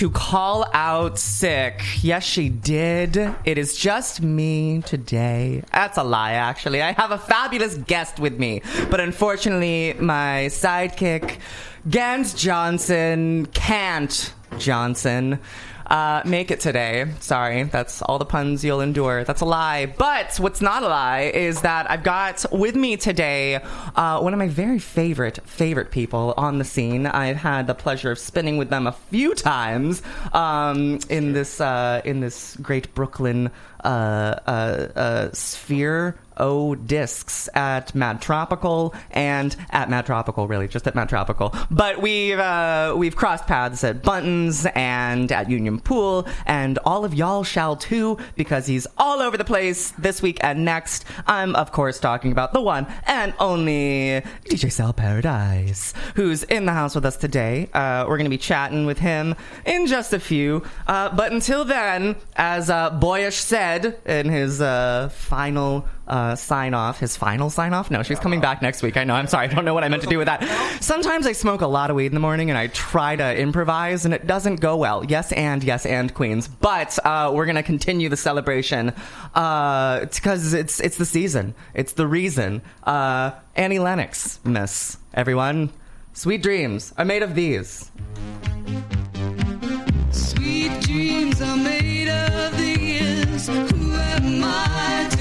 To call out sick. Yes, she did. It is just me today. That's a lie, actually. I have a fabulous guest with me. But unfortunately, my sidekick, Gans Johnson, can't Johnson. Uh, make it today. Sorry, that's all the puns you'll endure. That's a lie. But what's not a lie is that I've got with me today uh, one of my very favorite, favorite people on the scene. I've had the pleasure of spinning with them a few times um, in this uh, in this great Brooklyn uh, uh, uh, sphere. O discs at Mad Tropical and at Mad Tropical, really, just at Mad Tropical. But we've uh, we've crossed paths at Buntons and at Union Pool, and all of y'all shall too, because he's all over the place this week and next. I'm of course talking about the one and only DJ Sal Paradise, who's in the house with us today. Uh, we're gonna be chatting with him in just a few, uh, but until then, as uh, Boyish said in his uh, final uh, sign off, his final sign off. No, she's coming back next week. I know. I'm sorry. I don't know what I meant to do with that. Sometimes I smoke a lot of weed in the morning and I try to improvise and it doesn't go well. Yes, and yes, and queens. But uh, we're gonna continue the celebration because it's it's the season. It's the reason. Uh, Annie Lennox, Miss everyone. Sweet dreams are made of these. Sweet dreams are made of this. Who am I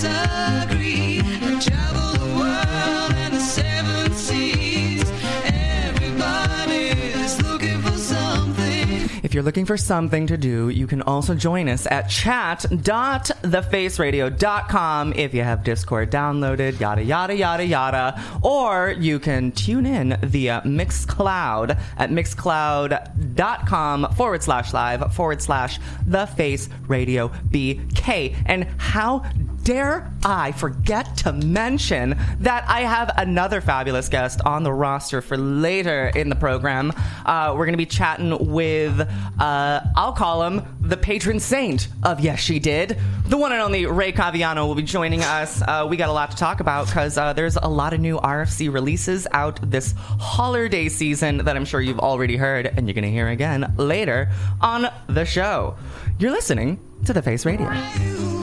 to disagree? I travel the world and the seven seas. Everybody's looking for something. you're looking for something to do, you can also join us at chat.thefaceradio.com if you have Discord downloaded, yada, yada, yada, yada. Or you can tune in via Mixcloud at mixcloud.com forward slash live forward slash the face radio BK. And how dare I forget to mention that I have another fabulous guest on the roster for later in the program. Uh, we're going to be chatting with, uh, I'll call him the patron saint of Yes She Did. The one and only Ray Caviano will be joining us. Uh, we got a lot to talk about because uh, there's a lot of new RFC releases out this holiday season that I'm sure you've already heard and you're going to hear again later on the show. You're listening to The Face Radio.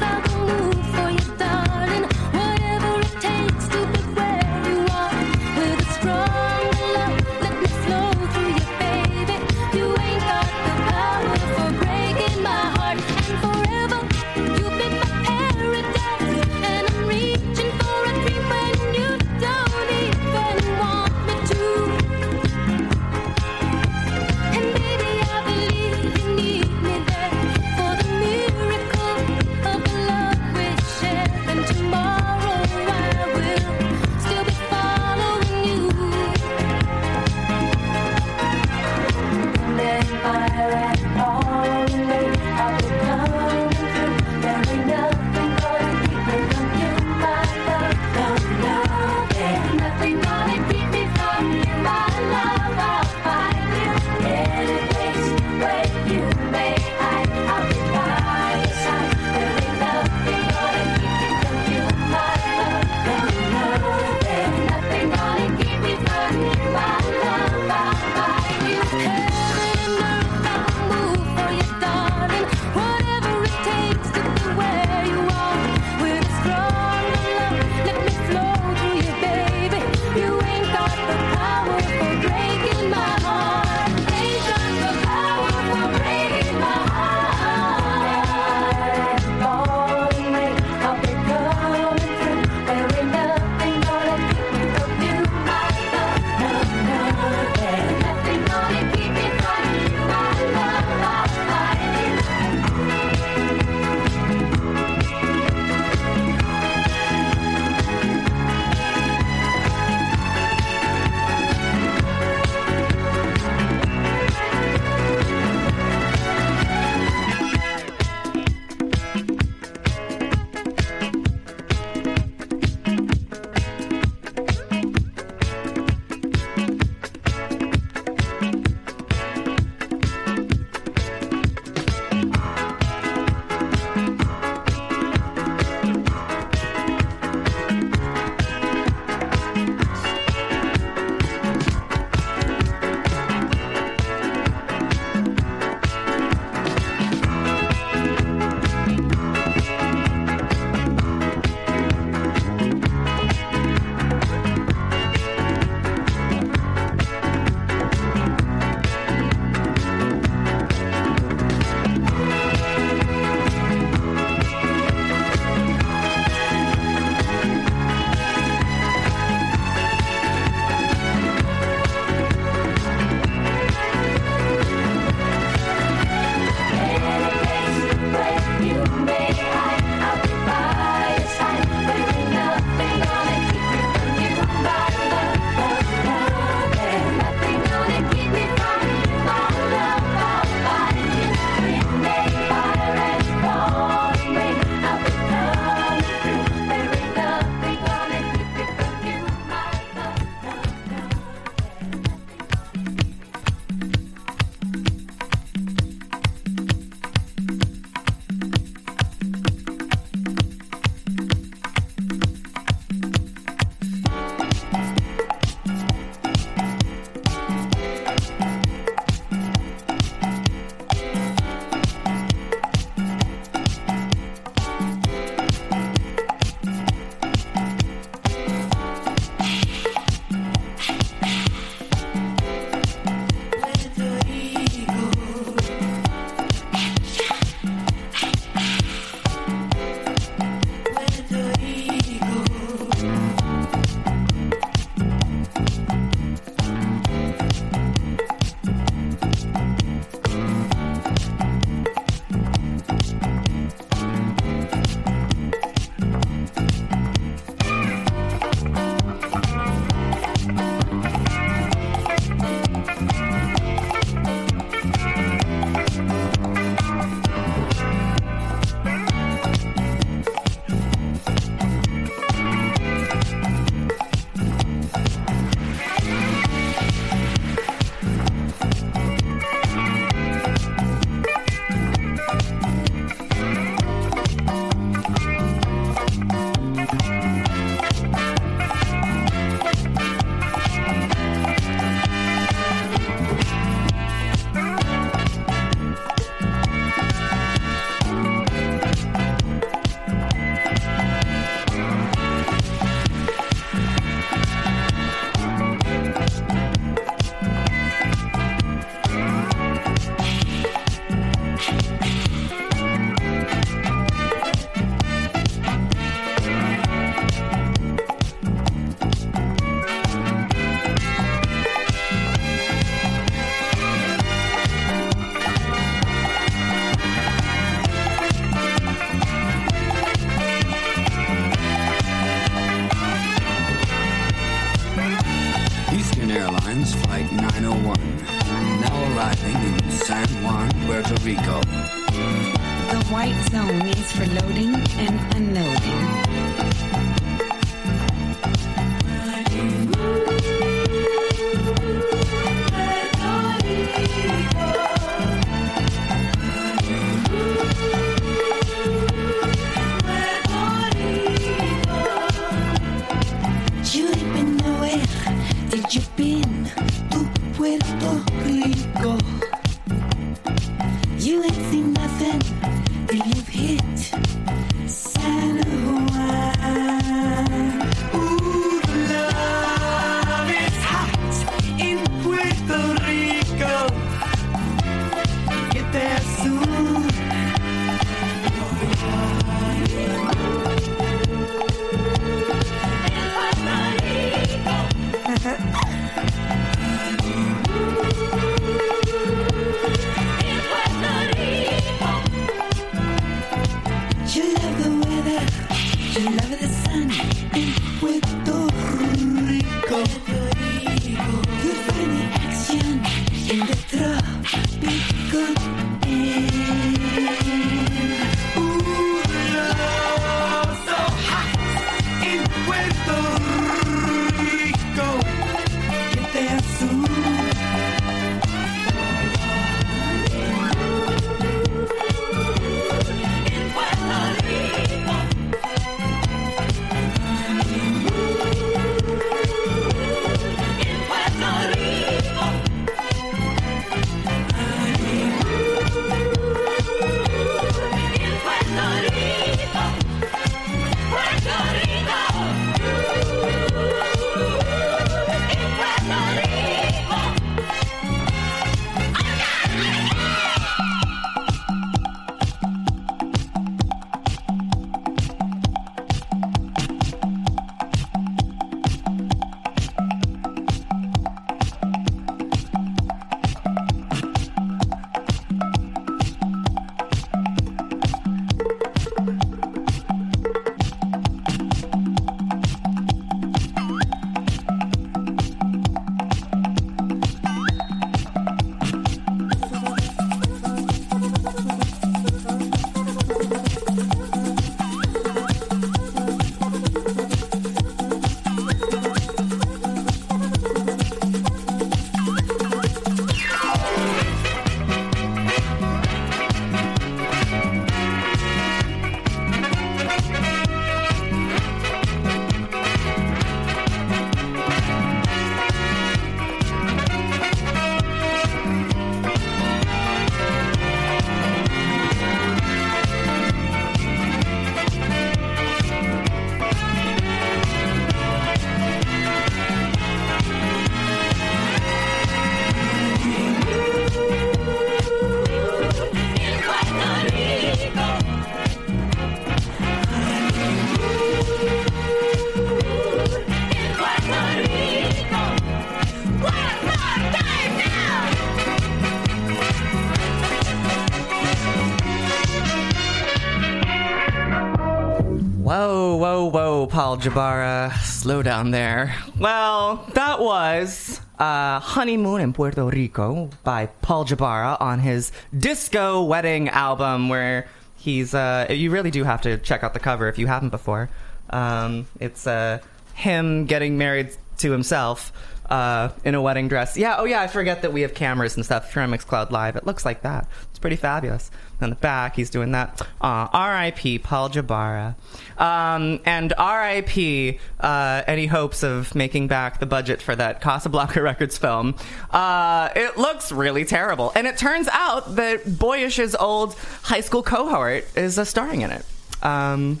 Paul Jabara. Slow down there. Well, that was uh, Honeymoon in Puerto Rico by Paul Jabara on his Disco Wedding album, where he's. Uh, you really do have to check out the cover if you haven't before. Um, it's uh, him getting married to himself uh, in a wedding dress. Yeah, oh yeah, I forget that we have cameras and stuff. If on Mixcloud Live, it looks like that. It's pretty fabulous. On the back, he's doing that. Uh, R.I.P. Paul Jabara. Um, and R.I.P. Uh, any hopes of making back the budget for that Casablanca Records film. Uh, it looks really terrible. And it turns out that Boyish's old high school cohort is uh, starring in it. Um,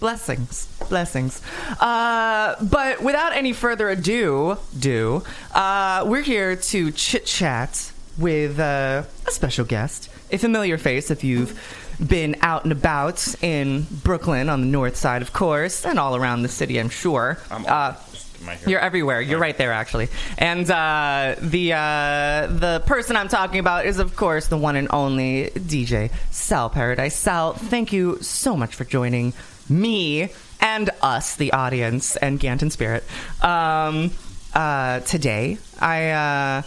blessings blessings uh, but without any further ado do uh, we're here to chit chat with uh, a special guest a familiar face if you've been out and about in brooklyn on the north side of course and all around the city i'm sure I'm uh, Am I here? you're everywhere. You're right there, actually. And uh, the uh, the person I'm talking about is, of course, the one and only DJ Sal Paradise. Sal, thank you so much for joining me and us, the audience, and Ganton Spirit. Um, uh, today, I uh,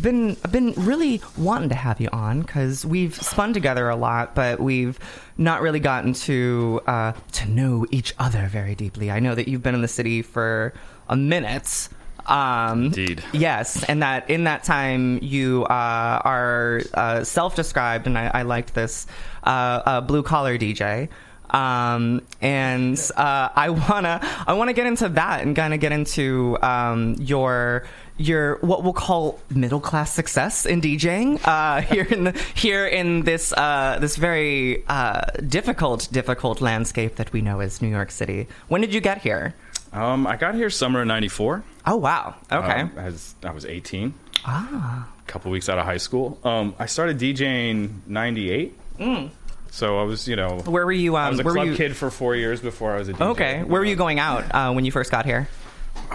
been I've been really wanting to have you on because we've spun together a lot, but we've not really gotten to uh, to know each other very deeply. I know that you've been in the city for a minute. Um, Indeed. Yes, and that in that time you uh, are uh, self-described, and I, I liked this uh, uh, blue collar DJ. Um, and uh, I wanna I wanna get into that and kind of get into um, your your what we'll call middle class success in DJing uh, here in the, here in this uh, this very uh, difficult difficult landscape that we know as New York City. When did you get here? Um, I got here summer of '94. Oh wow, okay. Um, as I was 18. Ah. A couple weeks out of high school. Um, I started DJing '98. So I was, you know. Where were you? Um, I was a where were club you- kid for four years before I was a DJ. Okay, where were you going out uh, when you first got here?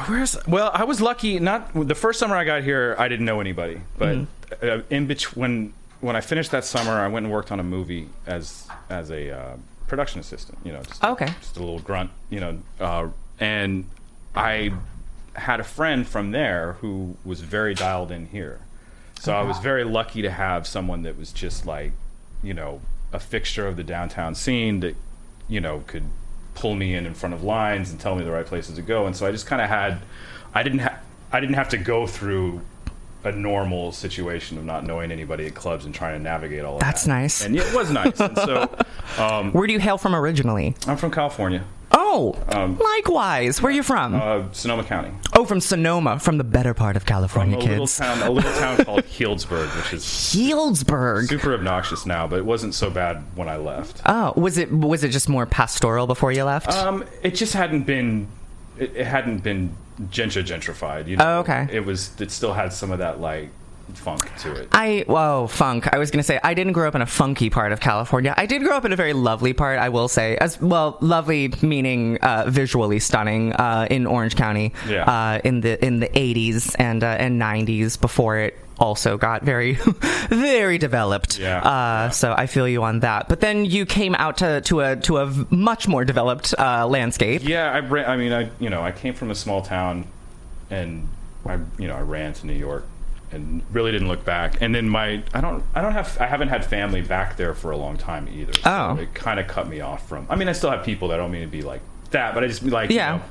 Where's well, I was lucky. Not the first summer I got here, I didn't know anybody. But Mm-hmm. uh, in between, when when I finished that summer, I went and worked on a movie as as a uh, production assistant. You know, just Okay. just a little grunt. You know, uh, and I had a friend from there who was very dialed in here. So I was very lucky to have someone that was just like, you know, a fixture of the downtown scene that, you know, could pull me in in front of lines and tell me the right places to go. And so I just kind of had, I didn't have, I didn't have to go through a normal situation of not knowing anybody at clubs and trying to navigate all of That's that. nice. And it was nice. and so um, Where do you hail from originally? I'm from California, Oh, likewise. Where are you from? uh, Sonoma County. oh, from Sonoma, from the better part of From California, a little kids. town, a little town called Healdsburg, which is Healdsburg. super obnoxious now, but it wasn't so bad when I left. Oh, was it was it just more pastoral before you left? Um, it just hadn't been, it, it hadn't been gentrified. You know? Oh, okay. It was, it still had some of that like funk to it. I whoa funk. I was gonna say I didn't grow up in a funky part of California. I did grow up in a very lovely part. I will say as well. Lovely meaning uh, visually stunning uh, in Orange County. Yeah. Uh, in the in the 80s and uh, and 90s before it also got very very developed. Yeah. Uh, so I feel you on that. But then you came out to to a to a much more developed uh, landscape. Yeah, I, ran, I mean, I, you know, I came from a small town, and I, you know, I ran to New York, and really didn't look back. And then my, I don't, I don't have, I haven't had family back there for a long time either. So Oh. it kind of cut me off from. I mean, I still have people that I don't mean to be like that, but I just like, Yeah. you know,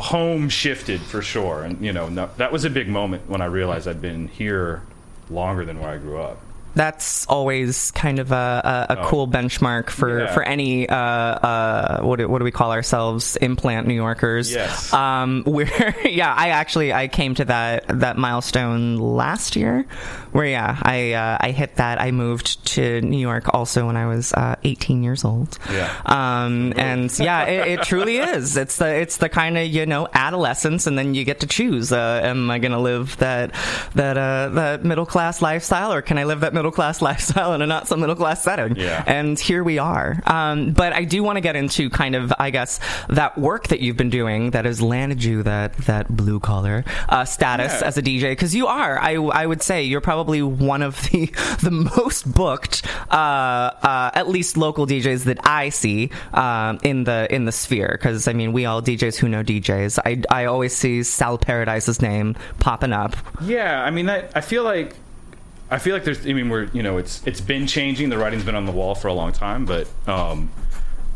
home shifted for sure. And you know, no, that was a big moment when I realized I'd been here longer than where I grew up. That's always kind of a, a, a Oh. cool benchmark for, Yeah. for any uh, uh, what, do, what do we call ourselves implant New Yorkers. Yes. Um, where yeah, I actually I came to that that milestone last year, where yeah I uh, I hit that. I moved to New York also when I was uh, 18 years old. Yeah. Um, and yeah, it, it truly is. It's the it's the kind of you know adolescence, and then you get to choose. Uh, am I going to live that that uh, that middle class lifestyle, or can I live that middle class lifestyle in a not so middle class setting? Yeah. And here we are. Um, but I do want to get into kind of I guess that work that you've been doing that has landed you that that blue collar uh, status Yeah. as a DJ because you are. I I would say you're probably one of the the most booked, uh, uh, at least local DJs that I see um, in the in the sphere. Because I mean, we all DJs who know DJs. I I always see Sal Paradise's name popping up. Yeah, I mean, that, I feel like I feel like there's. I mean, we're you know, it's it's been changing. The writing's been on the wall for a long time, but um,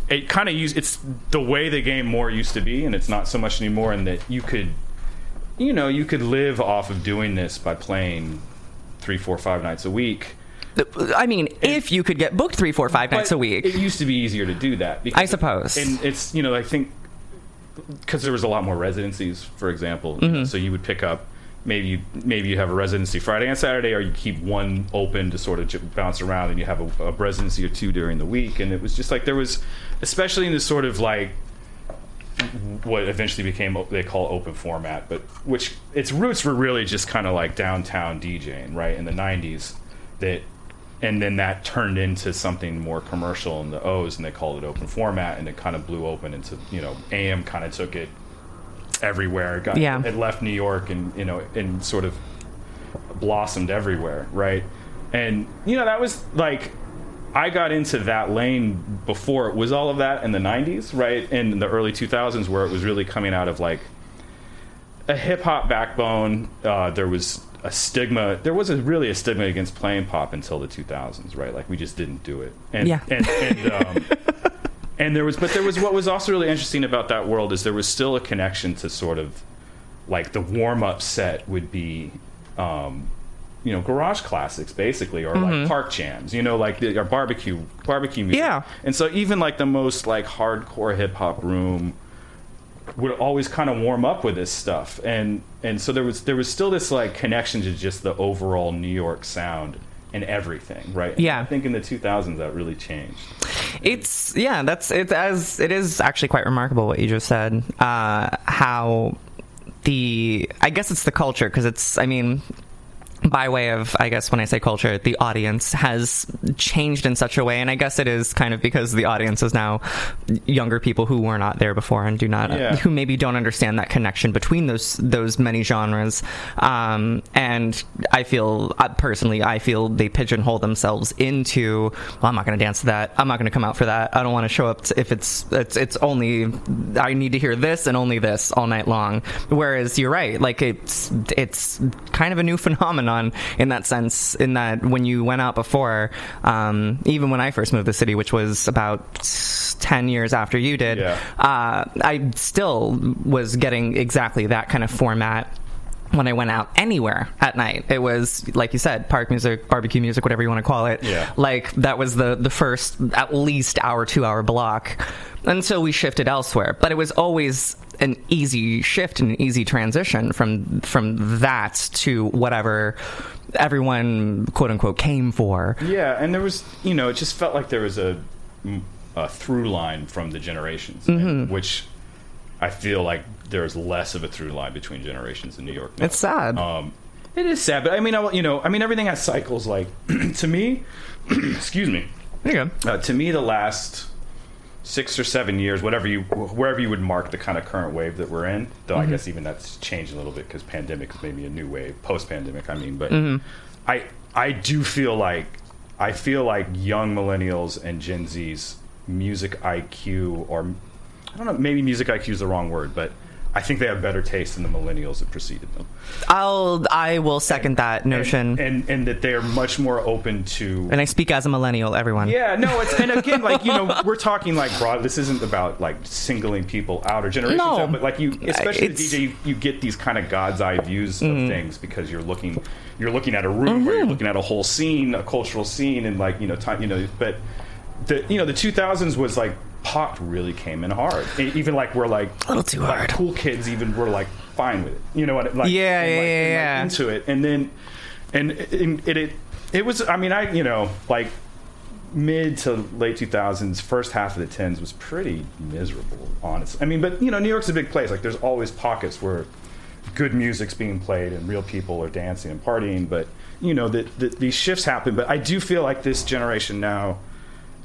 it kind of use it's the way the game more used to be, and it's not so much anymore. And that you could, you know, you could live off of doing this by playing three, four, five nights a week. I mean, if you could get booked three, four, five nights a week. It used to be easier to do that. I suppose. And it's you know I think because there was a lot more residencies, for example. Mm-hmm. know, so you would pick up maybe you maybe you have a residency Friday and Saturday, or you keep one open to sort of bounce around, and you have a, a residency or two during the week. And it was just like there was, especially in this sort of like what eventually became they call open format, but which its roots were really just kind of like downtown DJing, right in the '90s. That and then that turned into something more commercial in the O's, and they called it open format, and it kind of blew open into you know AM kind of took it everywhere. It got Yeah. it left New York and you know and sort of blossomed everywhere, right? And you know that was like I got into that lane before it was all of that in the 90s, right? In the early 2000s, where it was really coming out of like a hip hop backbone. Uh, there was a stigma. There wasn't really a stigma against playing pop until the 2000s, right? Like we just didn't do it. And, Yeah. And, and, um, and there was, but there was what was also really interesting about that world is there was still a connection to sort of like the warm up set would be, um, you know, garage classics basically, or like park jams, you know, like the, or barbecue barbecue music. Yeah. And so even like the most like hardcore hip hop room would always kind of warm up with this stuff and and so there was there was still this like connection to just the overall New York sound and everything right Yeah. I think in the 2000s that really changed It's yeah, that's it's as it is actually quite remarkable what you just said. Uh, how the I guess it's the culture because it's I mean by way of I guess when I say culture, the audience has changed in such a way, and I guess it is kind of because the audience is now younger people who were not there before and do not Yeah. who maybe don't understand that connection between those those many genres. Um, and I feel uh, personally, I feel they pigeonhole themselves into. Well, I'm not going to dance to that. I'm not going to come out for that. I don't want to show up to, if it's it's it's only I need to hear this and only this all night long. Whereas you're right, like it's it's kind of a new phenomenon in that sense. In that when you went out before, um, even when I first moved to the city, which was about ten years after you did, Yeah. uh, I still was getting exactly that kind of format when I went out anywhere at night. It was like you said, park music, barbecue music, whatever you want to call it. Yeah. Like that was the the first at least hour, two hour block until we shifted elsewhere. But it was always an easy shift and an easy transition from from that to whatever everyone quote unquote came for. yeah and there was you know it just felt like there was a, a through line from the generations and- which I feel like there's less of a through line between generations in New York now. It's sad. Um, it is sad, but I mean, I, you know, I mean, everything has cycles. Like to me, excuse me, there you go. uh, to me, the last six or seven years, whatever you, wherever you would mark the kind of current wave that we're in, though I mm-hmm. guess even that's changed a little bit because pandemic is maybe a new wave, post-pandemic. I mean, but mm-hmm. I, I do feel like, I feel like young millennials and Gen Z's music IQ, or I don't know, maybe music IQ is the wrong word, but I think they have better taste than the millennials that preceded them. I'll I will second that notion. and, and and that they're much more open to and I speak as a millennial, everyone. yeah no it's and again like you know we're talking like broad this isn't about like singling people out or generations No. out but like you uh, especially the DJ you, you get these kind of god's eye views of mm-hmm. things because you're looking you're looking at a room or you're mm-hmm. looking at a whole scene a cultural scene and like you know time you know but the you know the 2000s was like pop really came in hard. Even like we're like A little too like, hard. cool kids even were like fine with it. You know what like Yeah, and, yeah, like, yeah, and, like, into it. And then and it, it it it was i mean i you know like mid to late 2000s first half of the 10s was pretty miserable honestly i mean but you know new york's a big place. Like there's always pockets where good music's being played and real people are dancing and partying but you know that the, these shifts happen. But i do feel like this generation now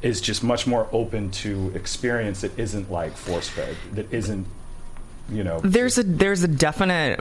is just much more open to experience that isn't like force fed that isn't you know. There's a there's a definite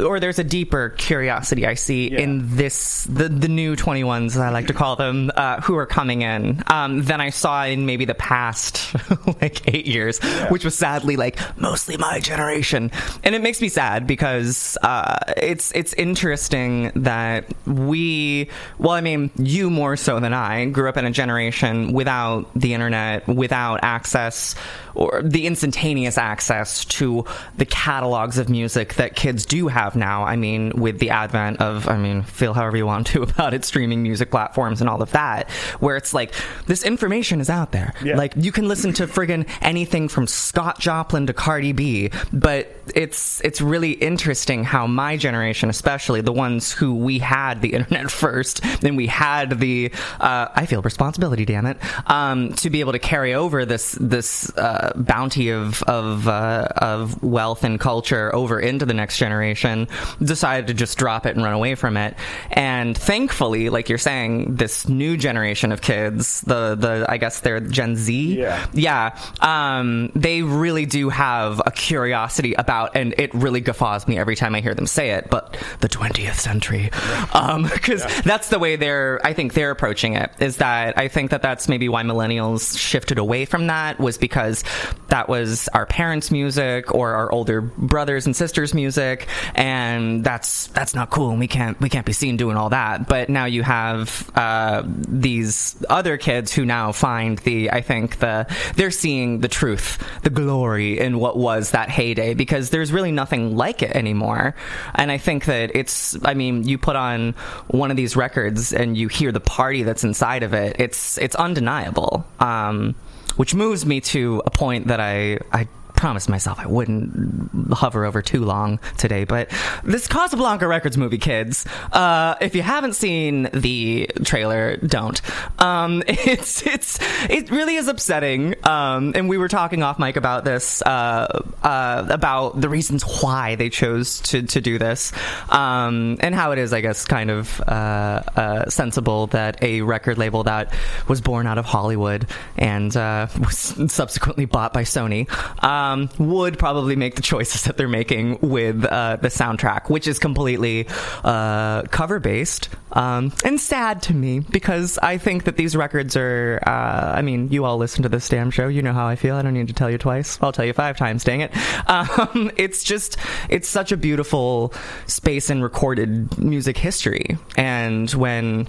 or there's a deeper curiosity I see Yeah. in this the the new 21s I like to call them uh, who are coming in um, than I saw in maybe the past like eight years, which was sadly like mostly my generation, and it makes me sad because uh, it's it's interesting that we well I mean you more so than I grew up in a generation without the internet, without access or the instantaneous access to the catalogs of music that kids do have now. I mean, with the advent of, I mean, feel however you want to about it, streaming music platforms and all of that, where it's like, this information is out there. Yeah. Like, you can listen to friggin' anything from Scott Joplin to Cardi B, but it's, it's really interesting how my generation, especially the ones who we had the internet first, then we had the, uh, I feel responsibility, damn it, um, to be able to carry over this, this, uh, bounty of, of, uh, of wealth and culture over into the next generation, decided to just drop it and run away from it. And thankfully, like you're saying, this new generation of kids, the, the, I guess they're Gen Z. Yeah. Yeah. Um, they really do have a curiosity about, and it really guffaws me every time I hear them say it, but the 20th century. Um, cause that's the way they're, I think they're approaching it is that I think that that's maybe why millennials shifted away from that was because that was our parents' music or our older brothers and sisters' music. And that's that's not cool, and we can't we can't be seen doing all that. But now you have uh, these other kids who now find the I think the they're seeing the truth, the glory in what was that heyday because there's really nothing like it anymore. And I think that it's I mean you put on one of these records and you hear the party that's inside of it. It's it's undeniable. Um, which moves me to a point that I I promised myself I wouldn't hover over too long today, but this Casablanca Records movie, kids, uh, if you haven't seen the trailer, don't. Um, it's it's it really is upsetting. Um, and we were talking off mic about this, uh, uh, about the reasons why they chose to to do this, um, and how it is, I guess, kind of uh, uh, sensible that a record label that was born out of Hollywood and uh, was subsequently bought by Sony. Um, would probably make the choices that they're making with uh, the soundtrack, which is completely uh, cover based um, and sad to me because I think that these records are. Uh, I mean, you all listen to this damn show. You know how I feel. I don't need to tell you twice. I'll tell you five times. Dang it! Um, it's just it's such a beautiful space in recorded music history, and when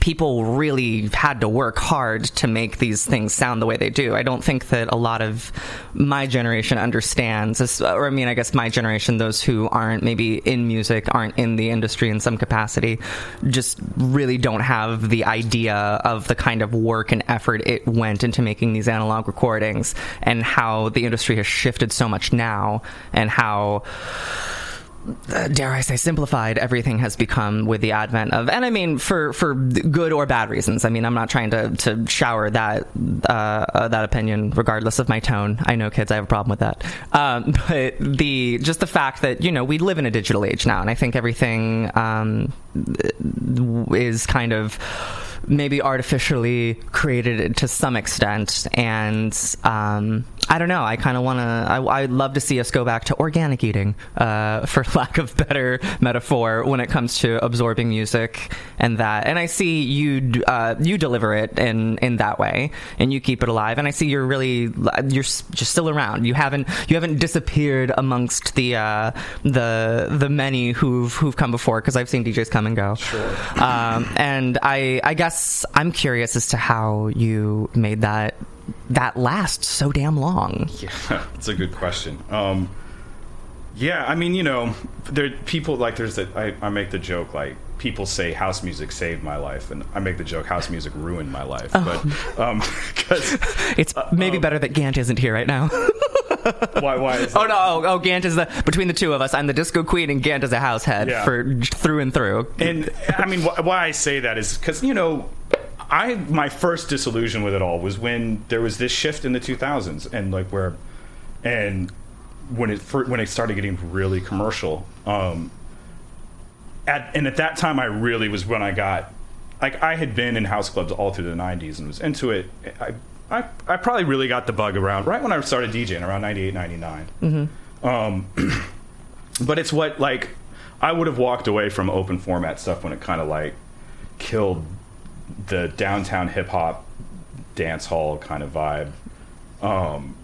people really had to work hard to make these things sound the way they do. I don't think that a lot of my generation understands or I mean, I guess my generation, those who aren't maybe in music, aren't in the industry in some capacity, just really don't have the idea of the kind of work and effort it went into making these analog recordings and how the industry has shifted so much now and how dare I say, simplified everything has become with the advent of, and I mean for for good or bad reasons. I mean, I'm not trying to to shower that uh, uh, that opinion, regardless of my tone. I know, kids, I have a problem with that. Um, but the just the fact that you know we live in a digital age now, and I think everything um, is kind of maybe artificially created to some extent. And um, i don't know. I kind of want to I, i'd love to see us go back to organic eating uh, for lack of better metaphor when it comes to absorbing music and that. And i see you uh, you deliver it in in that way and you keep it alive. And i see you're really you're just still around. You haven't you haven't disappeared amongst the uh, the the many who've who've come before because i've seen djs come and go sure um, and i i guess i'm curious as to how you made that that last so damn long Yeah, it's a good question. Um, yeah, I mean, you know, there people like there's a I, I make the joke like people say house music saved my life, and I make the joke house music ruined my life. But um, because it's maybe better that gant isn't here right now why why is oh no oh, oh gant is the between the two of us i'm the disco queen and gant is a house head Yeah. for through and through and I mean, wh- why I say that is because you know, I my first disillusion with it all was when there was this shift in the 2000s, and like where, and when it when it started getting really commercial. Um, at and at that time, I really was when I got like I had been in house clubs all through the 90s and was into it. I I, I probably really got the bug around right when I started DJing around 98, 99. Um, but it's what like I would have walked away from open format stuff when it kind of like killed the downtown hip hop dance hall kind of vibe. Um,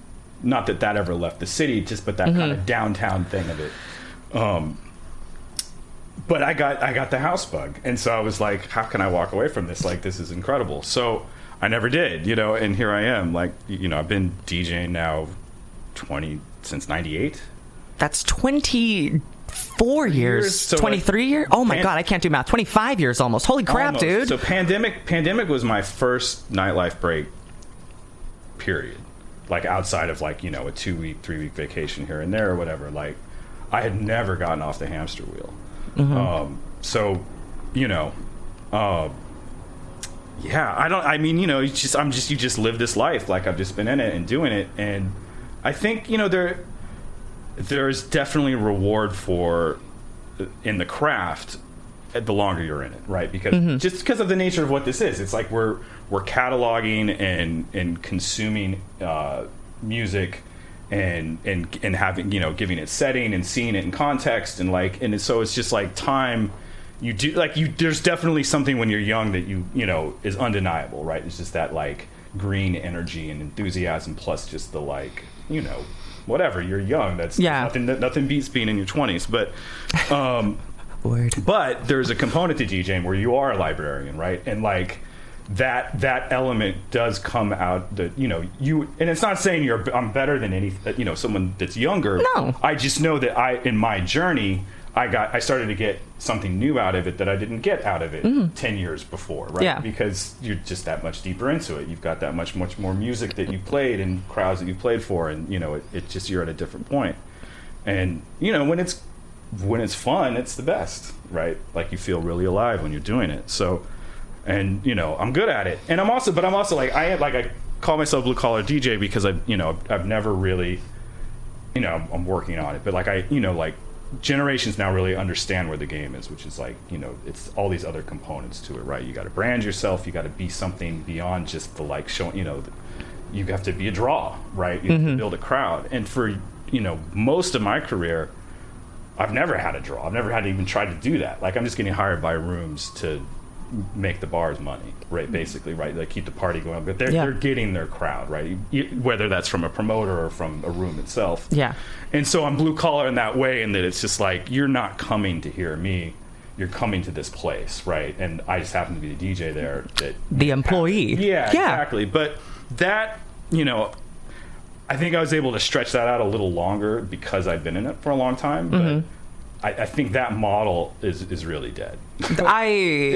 not that that ever left the city, just but that kind of downtown thing of it. Um, but I got I got the house bug, and so I was like, how can I walk away from this? Like this is incredible. So I never did, you know. And here I am, like you know, I've been DJing now twenty since '98. that's 24 years, Years, so, like, 23 years oh my pan- god i can't do math 25 years almost holy crap Almost. dude So pandemic pandemic was my first nightlife break. Period. Like outside of like you know a two week, three week vacation here and there or whatever. Like I had never gotten off the hamster wheel. Mm-hmm. Um, so you know, uh, yeah. I don't. I mean, you know, you just I'm just you just live this life. Like I've just been in it and doing it, and I think you know there there's definitely reward for uh, in the craft uh, the longer you're in it, right? Because mm-hmm. just because of the nature of what this is, it's like we're we're cataloging and and consuming uh, music and and and having you know giving it setting and seeing it in context and like and so it's just like time you do like you there's definitely something when you're young that you you know is undeniable right it's just that like green energy and enthusiasm plus just the like you know whatever. You're young. That's Yeah. nothing. Nothing beats being in your 20s. But um, Word. but there's a component to DJing where you are a librarian, right? And like that that element does come out that you know you and it's not saying you're I'm better than any you know someone that's younger. No. I just know that I in my journey I got I started to get something new out of it that I didn't get out of it mm-hmm. 10 years before, right? Yeah. Because you're just that much deeper into it. You've got that much much more music that you played and crowds that you played for and you know it, it just you're at a different point. And you know when it's when it's fun, it's the best, right? Like you feel really alive when you're doing it. So, and you know, I'm good at it, and I'm also, but I'm also like I like I call myself blue collar DJ because I, you know, I've never really, you know, I'm working on it, but like I, you know, like generations now really understand where the game is, which is like, you know, it's all these other components to it, right? You got to brand yourself, you got to be something beyond just the like showing, you know, the, you have to be a draw, right? You have to mm-hmm. build a crowd, and for you know, most of my career. I've never had a draw. I've never had to even try to do that. Like I'm just getting hired by rooms to make the bars money, right? Basically, right? Like keep the party going. But they're Yeah. they're getting their crowd, right? Whether that's from a promoter or from a room itself. Yeah. And so I'm blue collar in that way, in that it's just like you're not coming to hear me. You're coming to this place, right? And I just happen to be the DJ there. That The employee. yeah, Yeah. exactly. But that, you know, I think I was able to stretch that out a little longer because I've been in it for a long time. But Mm-hmm. I, I think that model is is really dead. I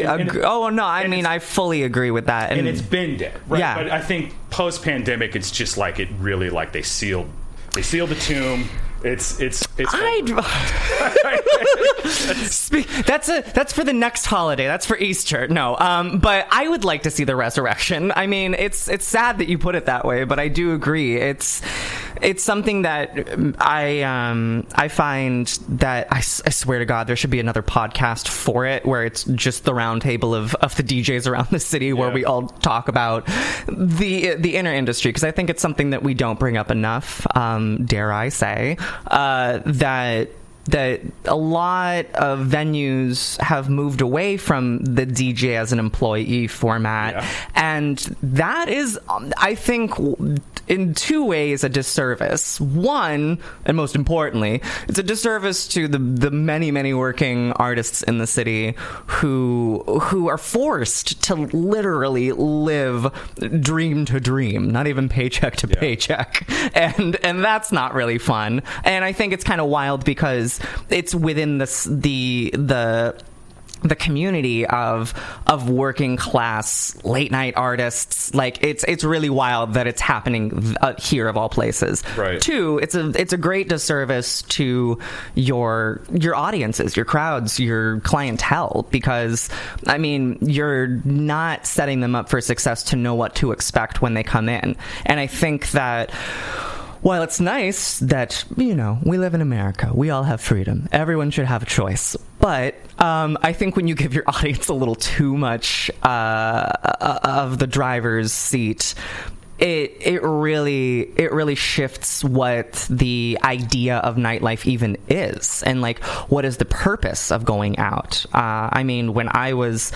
and agree. it- oh no, I mean I fully agree with that. and it's been dead. Right? Yeah. But I think post pandemic, it's just like it really like they sealed they sealed the tomb. It's it's it's. I'd that's a that's for the next holiday. That's for Easter. No, um, but I would like to see the resurrection. I mean, it's it's sad that you put it that way, but I do agree. It's it's something that um, I um I find that I swear to God there should be another podcast for it where it's just the roundtable of of the DJs around the city where Yeah. we all talk about the the inner industry because I think it's something that we don't bring up enough. Um, dare I say uh, that that a lot of venues have moved away from the DJ as an employee format, Yeah. and that is, um, I think, in two ways a disservice. One, and most importantly, it's a disservice to the the many many working artists in the city who who are forced to literally live dream to dream, not even paycheck to paycheck, and and that's not really fun. And I think it's kind of wild because it's within this the the the community of of working class late night artists. Like it's it's really wild that it's happening uh, here of all places. Right. two it's a it's a great disservice to your your audiences your crowds your clientele because i mean you're not setting them up for success to know what to expect when they come in. And i think that while it's nice that, you know, we live in America, we all have freedom, everyone should have a choice. But um, I think when you give your audience a little too much uh, of the driver's seat, it it really it really shifts what the idea of nightlife even is, and like what is the purpose of going out. Uh, I mean, when I was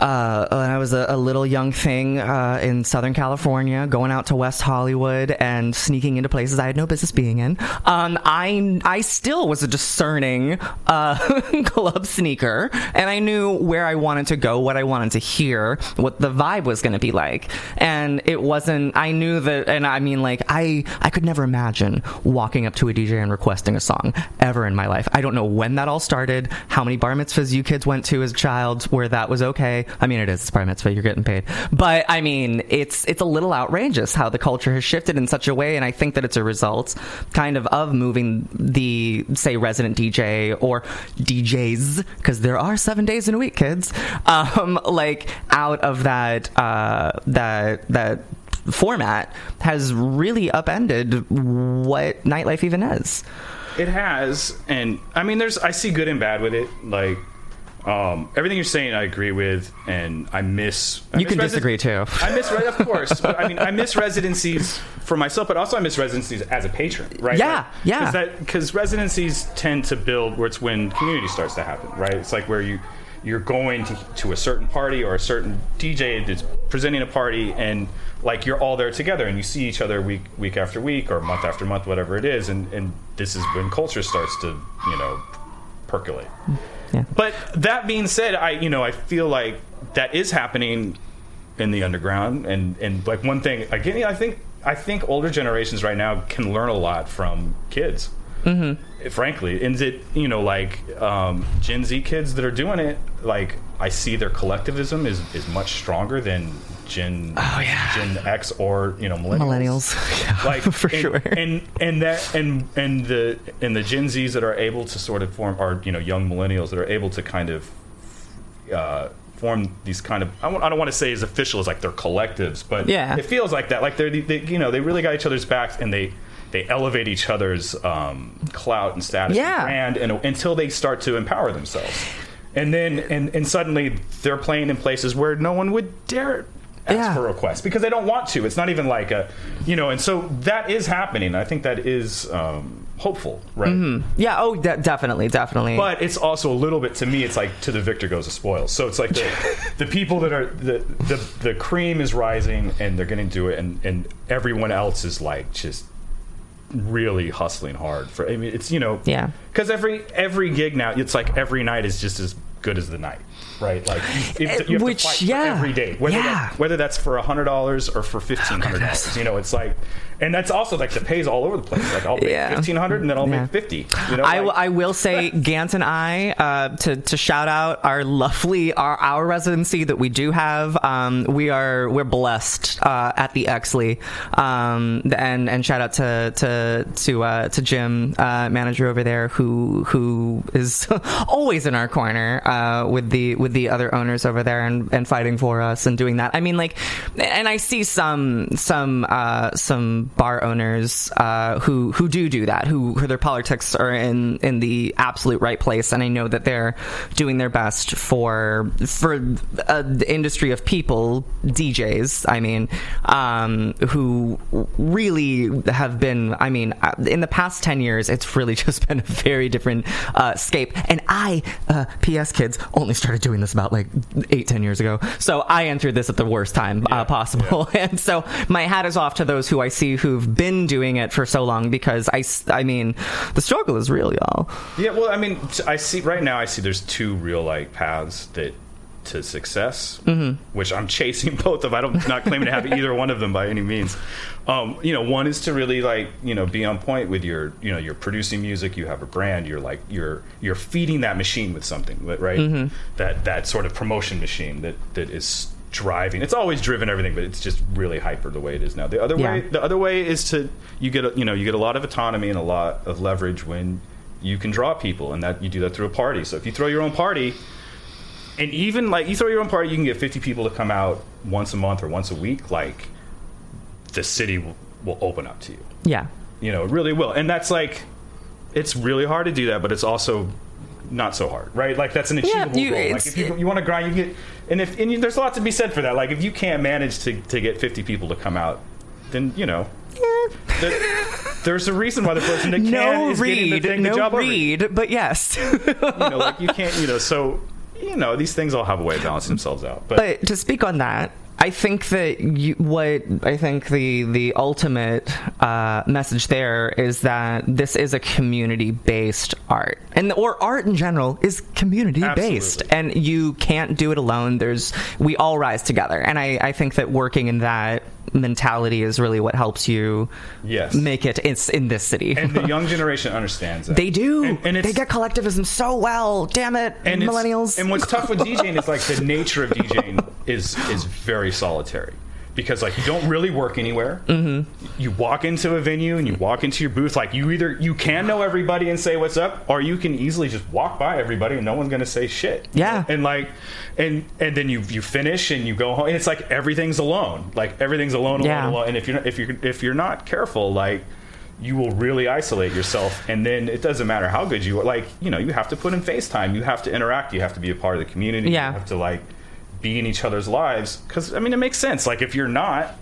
uh, when I was a, a little young thing uh, in Southern California, going out to West Hollywood and sneaking into places I had no business being in. Um, I I still was a discerning uh, club sneaker, and I knew where I wanted to go, what I wanted to hear, what the vibe was going to be like, and it wasn't. I knew that, and I mean, like I I could never imagine walking up to a DJ and requesting a song ever in my life. I don't know when that all started, how many bar mitzvahs you kids went to as a child where that was okay. I mean, it is bar mitzvah, you're getting paid, but I mean, it's it's a little outrageous how the culture has shifted in such a way, and I think that it's a result, kind of, of moving the say resident DJ or DJs because there are seven days in a week, kids, um, like out of that uh, that that format has really upended what nightlife even is. It has, and I mean, there's I see good and bad with it. Like um, everything you're saying, I agree with, and I miss. I You miss can disagree, too. I miss, of course. but, I mean, I miss residencies for myself, but also I miss residencies as a patron, right? Yeah, yeah. Because residencies tend to build where it's when community starts to happen, right? It's like where you you're going to, to a certain party or a certain DJ that's presenting a party, and like you're all there together, and you see each other week week after week or month after month, whatever it is, and and this is when culture starts to you know percolate. But that being said, I you know I feel like that is happening in the underground, and and like one thing again, I think I think older generations right now can learn a lot from kids. Mm-hmm. Frankly, and it you know like um, Gen Z kids that are doing it, like I see their collectivism is is much stronger than Gen Oh, yeah. Gen X or you know millennials Millennials, yeah, like for and, sure. and and that and and the and the Gen Zs that are able to sort of form are you know young millennials that are able to kind of uh, form these kind of I, don't want to say as official as like they're collectives, but Yeah. it feels like that. Like they're they, you know they really got each other's backs and they they elevate each other's um, clout and status Yeah. and brand and, until they start to empower themselves. And then and, and suddenly they're playing in places where no one would dare ask Yeah. for requests because they don't want to. It's not even like a you know. And so that is happening. I think that is um, hopeful, right? Yeah. Oh, de- definitely, definitely. But it's also a little bit to me. It's like to the victor goes the spoils. So it's like the, the people that are the, the the cream is rising and they're going to do it, and and everyone else is like just really hustling hard for. I mean, it's you know Yeah. because every every gig now, it's like every night is just as good as the night, right? Like you, you have to- you have Which, to fight yeah. every day, whether Yeah. that, whether that's for hundred dollars or for fifteen hundred oh, dollars. You know, it's like, and that's also like the pays all over the place. Like I'll make Yeah. fifteen hundred and then I'll Yeah. make fifty. You know, I, like- I will say Gant and I uh, to to shout out our lovely our our residency that we do have. Um, we are we're blessed uh, at the Exley, um, and and shout out to to to uh, to Jim, uh, manager over there, who who is always in our corner uh, with the with the other owners over there and, and fighting for us and doing that. I mean, like, and I see some some uh, bar owners uh, who who do do that, who, who their politics are in in the absolute right place, and I know that they're doing their best for for uh, the industry of people, DJs. I mean, um, who really have been. I mean, uh, in the past ten years, it's really just been a very different uh, scape. And I, uh, P.S. kids, only started doing this about like eight, ten years ago. So I entered this at the worst time uh, possible. and so my hat is off to those who I see who've been doing it for so long because I, I mean, the struggle is real, y'all. Yeah, well, I mean, I see right now. I see there's two real like paths that to success, which I'm chasing both of. I don't not claiming to have either one of them by any means. Um, you know, one is to really like you know be on point with your you know you're producing music, you have a brand, you're like you're you're feeding that machine with something, right? That that sort of promotion machine that that is driving. It's always driven everything, but it's just really hyper the way it is now. The other Yeah. way, the other way is to you get a, you know you get a lot of autonomy and a lot of leverage when you can draw people, and that you do that through a party. So if you throw your own party, and even like you throw your own party, you can get 50 people to come out once a month or once a week. Like the city will, will open up to you. Yeah. You know, it really will. And that's like, it's really hard to do that, but it's also not so hard, right? Like that's an achievable you- goal. Like if you, you want to grind, you get, and if and there's a lot to be said for that. Like if you can't manage to, to get 50 people to come out, then you know. the- there's a reason why the person that can No is getting the, read, thing, the no job over read, but yes. you know, like you can't, you know, so you know, these things all have a way of balancing themselves out. But, But to speak on that, I think that you, what I think the the ultimate uh, message there is that this is a community based art, and or art in general is community based, and you can't do it alone. There's we all rise together, and I, I think that working in that mentality is really what helps you Yes. make it it's in this city. and the young generation understands that. they do. And, and it's, they get collectivism so well. Damn it, and millennials. And what's tough with DJing is like the nature of DJing is is very solitary because like you don't really work anywhere. Mm-hmm. You walk into a venue and you walk into your booth. Like you either you can know everybody and say what's up, or you can easily just walk by everybody and no one's gonna say shit. Yeah. And like, and and then you you finish and you go home. And it's like everything's alone. Like everything's alone, alone, Yeah. alone. And if you're not, if you're if you're not careful, like. You will really isolate yourself, and then it doesn't matter how good you are. Like, you know, you have to put in FaceTime. You have to interact. You have to be a part of the community. Yeah. You have to like be in each other's lives because I mean it makes sense. Like if you're not,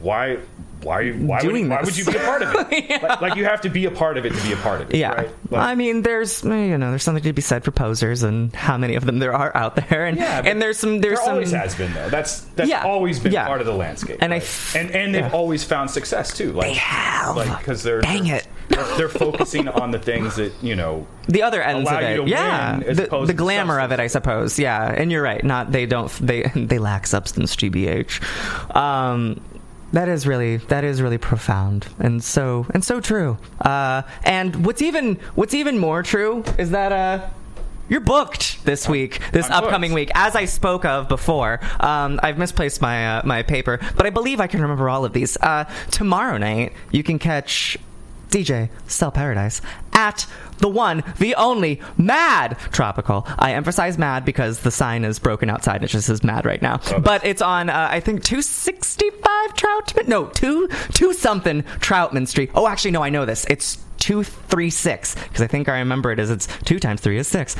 why why you why, would, doing why would you be a part of it? like, like you have to be a part of it to be a part of it. Yeah, right? Like- I mean, there's you know, there's something to be said for posers and how many of them there are out there, and Yeah, and there's some there's there some always has been though. That's that's Yeah, always been yeah. part of the landscape. And I right? f- and and they've yeah. always found success too. Like They have. like because they're Dang it. They're, focusing on the things that you know. the other ends of it, yeah, the, the glamour of it, I suppose, yeah. And you're right, not they don't they they lack substance, GBH. Um, that is really that is really profound and so and so true. Uh, and what's even what's even more true is that uh. You're booked this week, this I'm upcoming booked. week, as I spoke of before. Um, I've misplaced my uh, my paper, but I believe I can remember all of these. Uh, tomorrow night, you can catch DJ Sal Paradise at the one, the only Mad Tropical. I emphasize Mad because the sign is broken outside and it just says Mad right now. but it's on, uh, I think, 265 Troutman. No, two two something Troutman Street. Oh, actually, no, I know this. It's. 236 because I think I remember it as it's 2 times 3 is 6.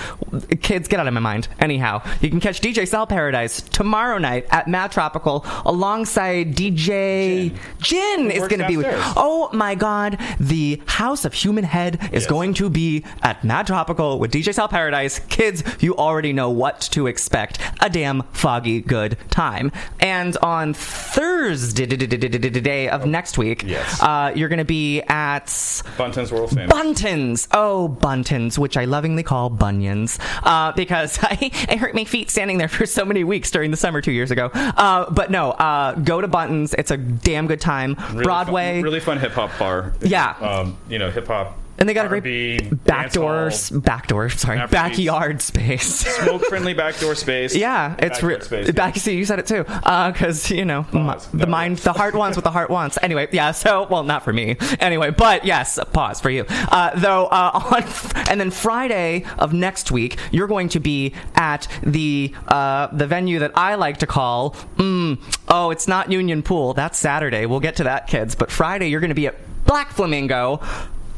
Kids get out of my mind. Anyhow, you can catch DJ Sal Paradise tomorrow night at Mad Tropical alongside DJ Jin, is going to be with. Oh my god, the House of Human Head is Yes. going to be at Mad Tropical with DJ Sal Paradise. Kids, you already know what to expect. A damn foggy good time. And on Thursday day of next week, Yes. uh, you're going to be at Bunton's famous. Buntons. Oh, Buntons, which I lovingly call Bunions, uh, because I, I hurt my feet standing there for so many weeks during the summer two years ago. Uh, but no, uh, go to Buntons. It's a damn good time. Really Broadway. fun, really fun hip hop bar. Yeah. um, you know, hip hop. And they got a R&B, great backdoor, backdoor, sorry, Afrobeats. backyard space. smoke-friendly backdoor space. Yeah, it's real. space. Back, see, you said it too, because you know Pause. the mind, the heart wants what the heart wants. Anyway, yeah. So, well, not for me. Anyway, but yes, pause for you. Uh, though, uh, on and then Friday of next week, you're going to be at the uh, the venue that I like to call. Mm, oh, it's not Union Pool. That's Saturday. We'll get to that, kids. But Friday, you're going to be at Black Flamingo.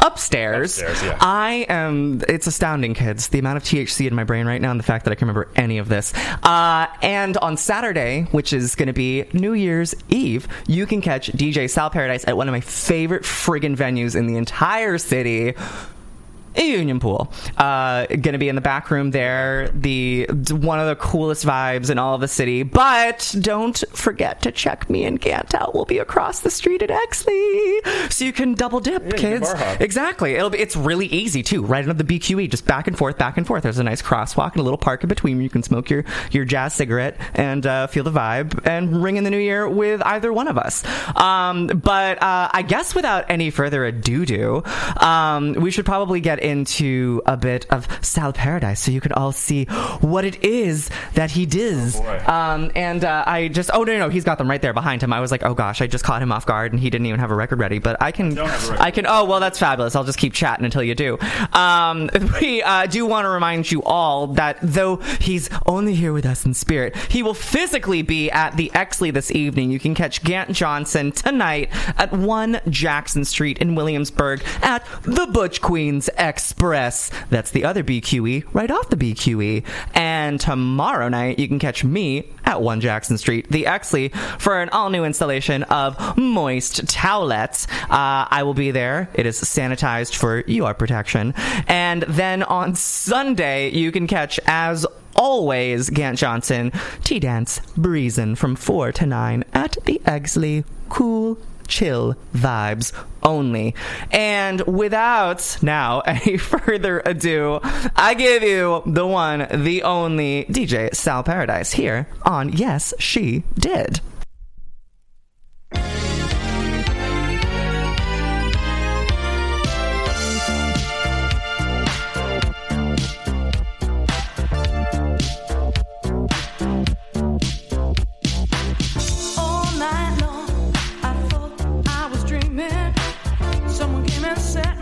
Upstairs, Upstairs, yeah. I am. It's astounding, kids. The amount of THC in my brain right now, and the fact that I can remember any of this. Uh, and on Saturday, which is going to be New Year's Eve, you can catch DJ Sal Paradise at one of my favorite friggin' venues in the entire city. Union Pool. Uh, gonna be in the back room there. The one of the coolest vibes in all of the city. But don't forget to check me and Gant out. We'll be across the street at Exley, so you can double dip, can kids. Exactly. It'll be. It's really easy too. Right under the BQE, just back and forth, back and forth. There's a nice crosswalk and a little park in between. where You can smoke your your jazz cigarette and uh, feel the vibe and ring in the new year with either one of us. Um, but uh, I guess without any further ado, do um, we should probably get into a bit of Sal Paradise so you can all see what it is that he does. Oh. Um, and uh, I just oh no, no no he's got them right there behind him. I was like oh gosh I just caught him off guard and he didn't even have a record ready. But I can Don't have a record I can oh well that's fabulous. I'll just keep chatting until you do. Um, we uh, do want to remind you all that though he's only here with us in spirit, he will physically be at the Exley this evening. You can catch Gant Johnson tonight at one Jackson Street in Williamsburg at the Butch Queens Express. That's the other BQE right off the BQE. And tomorrow night you can catch me at 1 Jackson Street, the Exley, for an all new installation of Moist Towelettes. Uh, I will be there. It is sanitized for your protection. And then on Sunday, you can catch, as always, Gant Johnson, Tea Dance Breezin' from 4 to 9 at the Exley. Cool chill vibes only. And without now any further ado, I give you the one, the only DJ Sal Paradise here on Yes, She Did.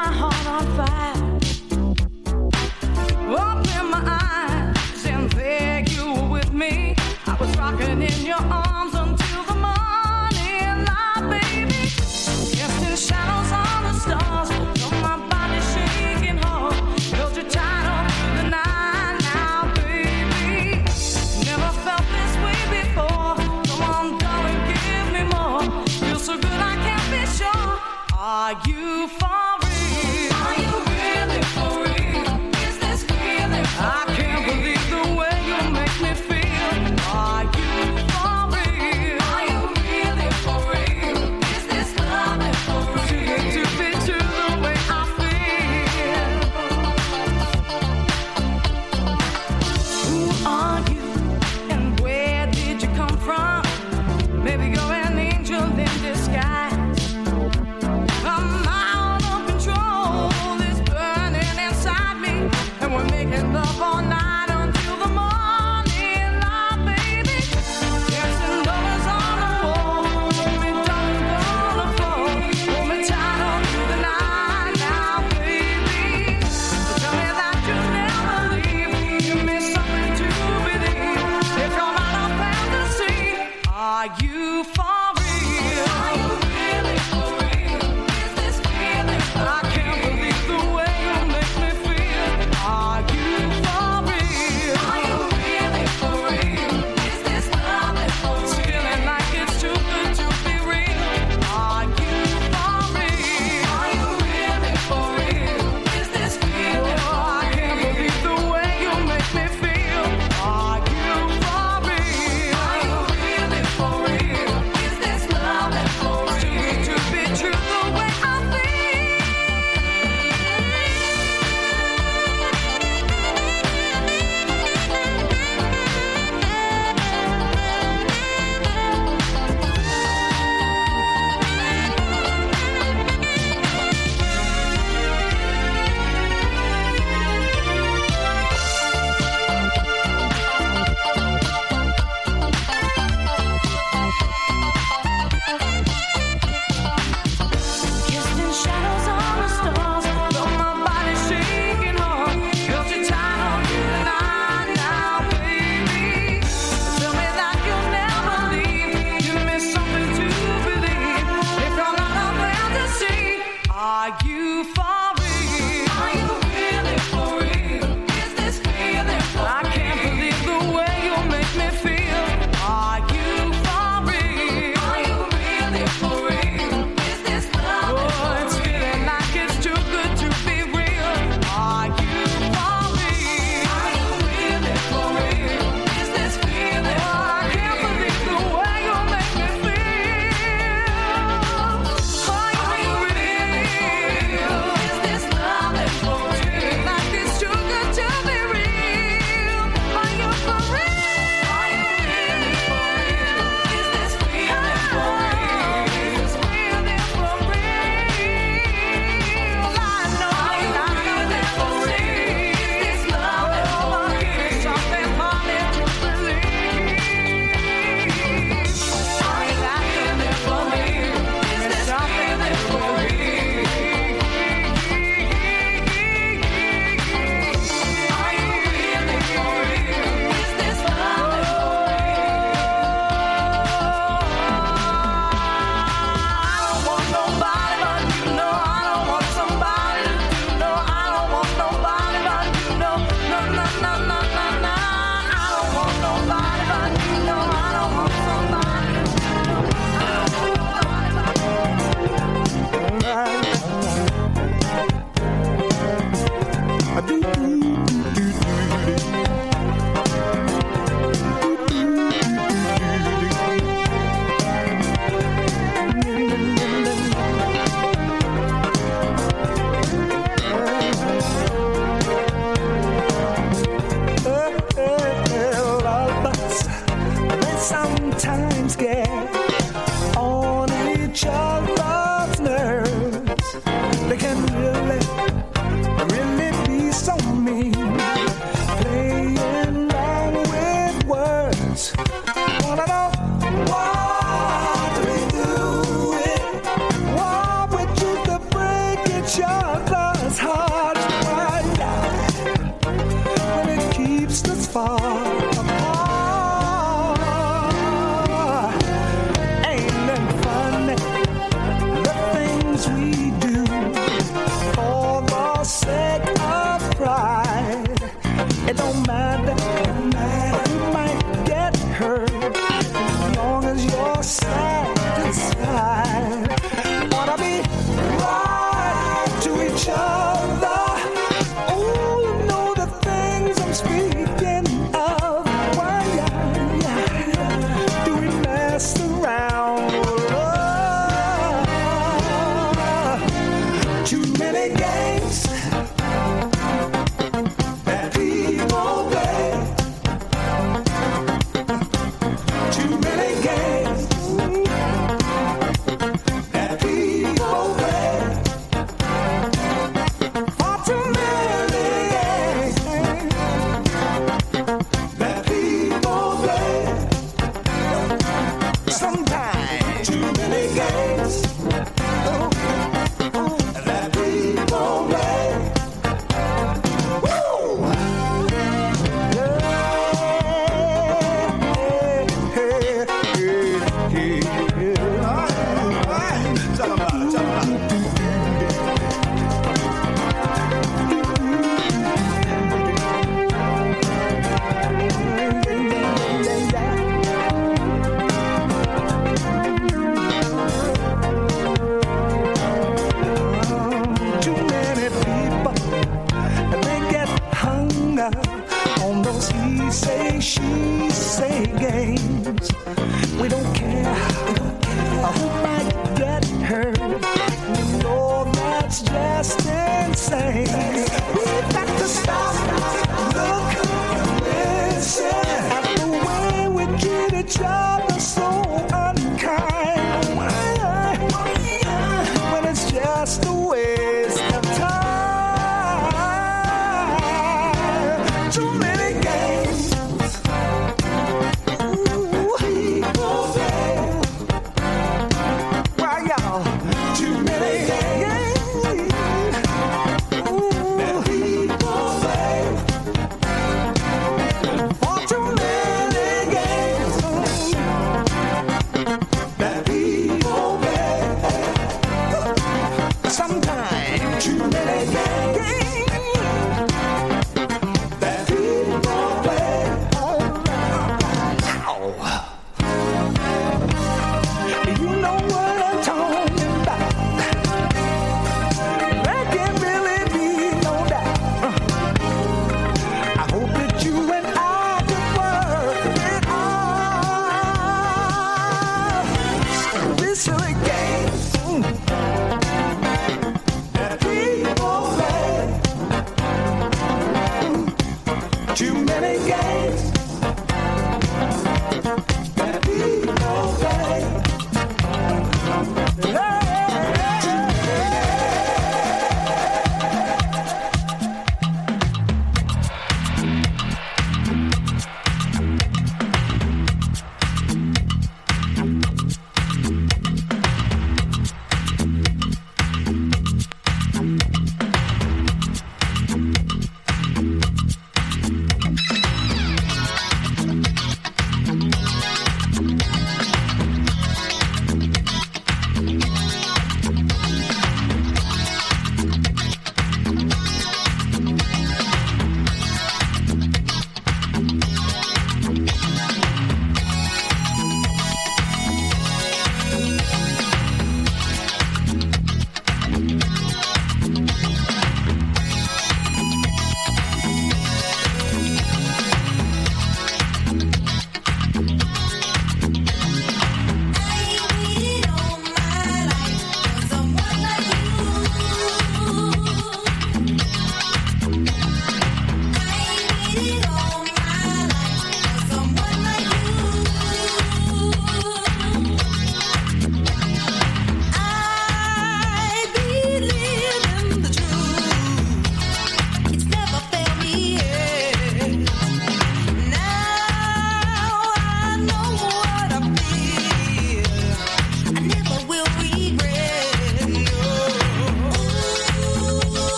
My heart on fire. Open my eyes, and there you were with me. I was rocking in your arms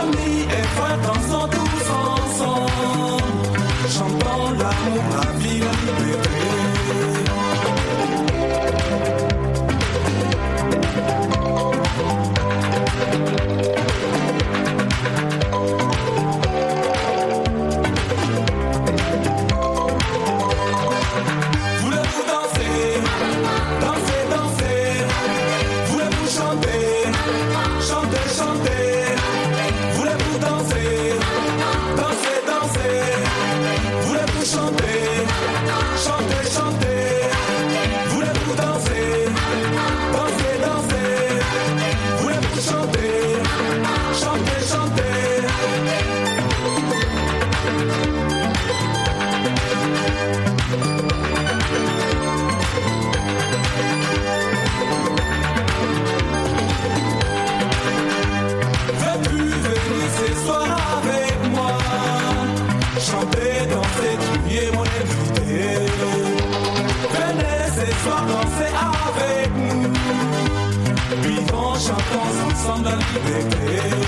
Amis et frères, tous ensemble. Chantons l'amour, la vie, la liberté. Baby.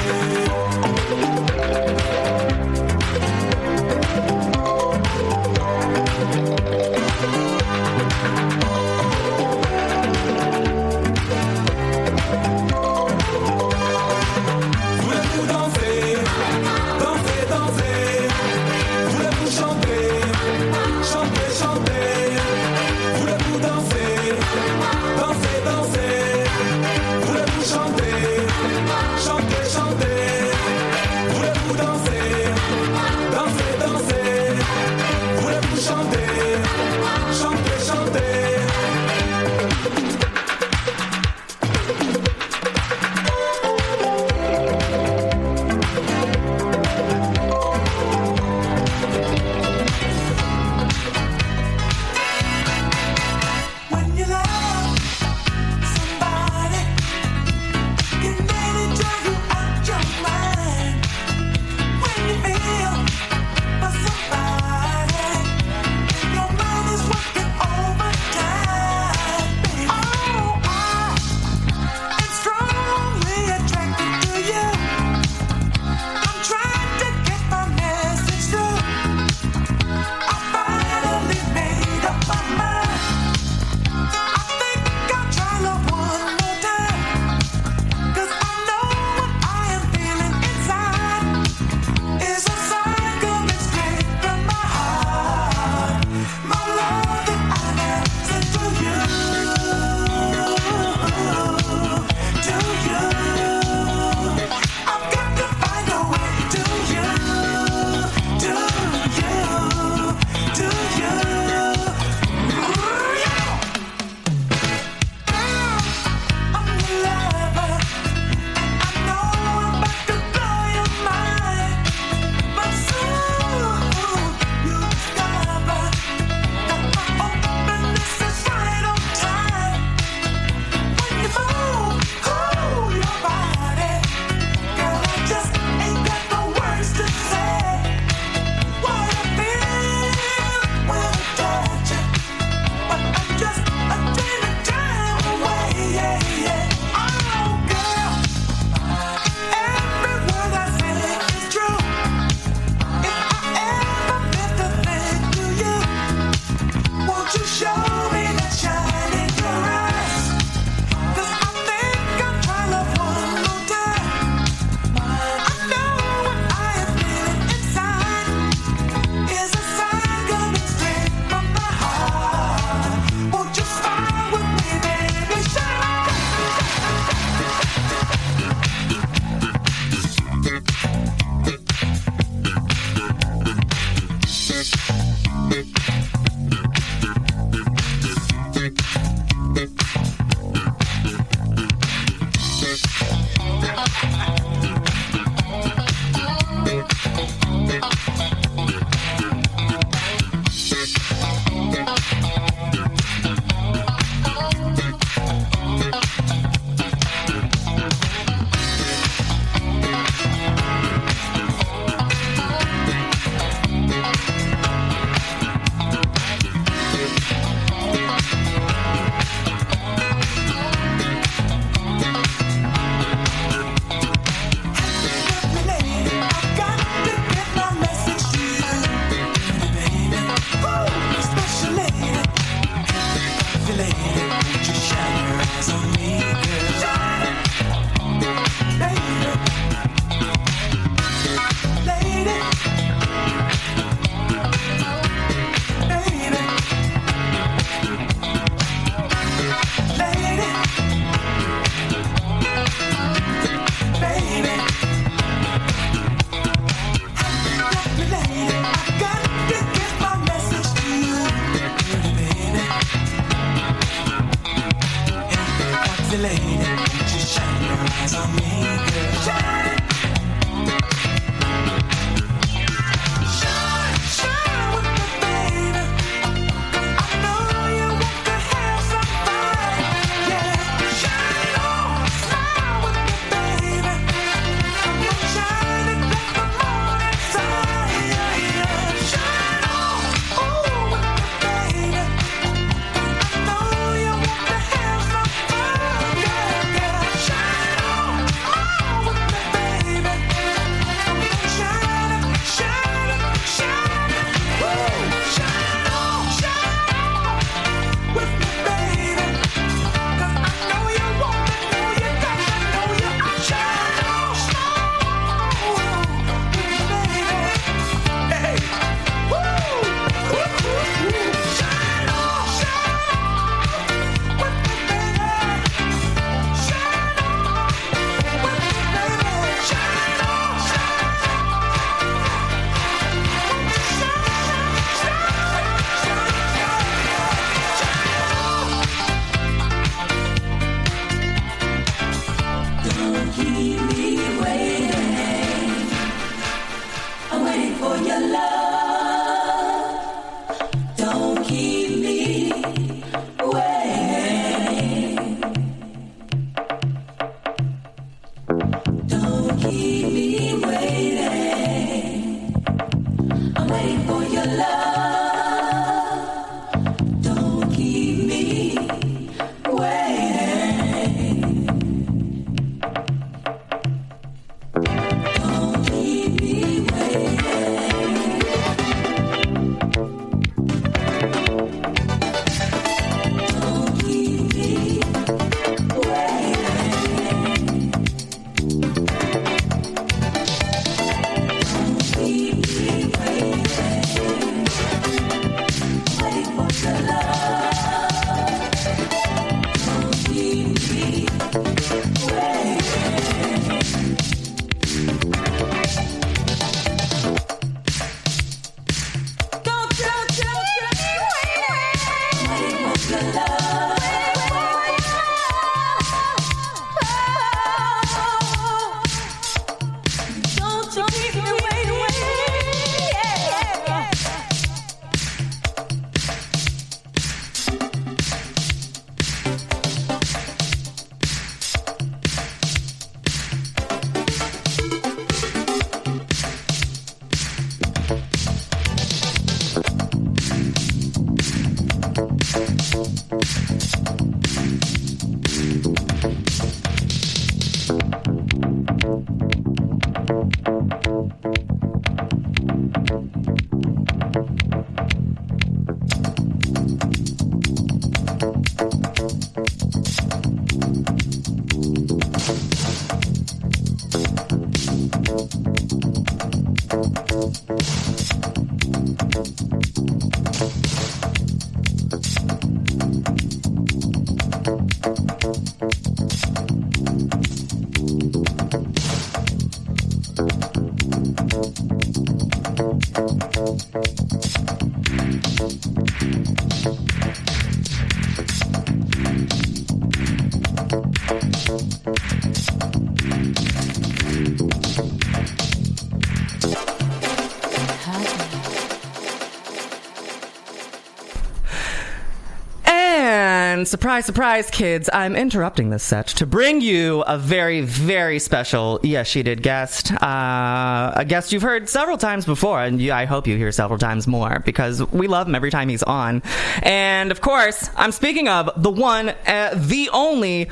Surprise, surprise, kids, I'm interrupting this set to bring you a very, very special Yes, She Did guest. Uh, a guest you've heard several times before, and you, I hope you hear several times more because we love him every time he's on. And of course, I'm speaking of the one, uh, the only.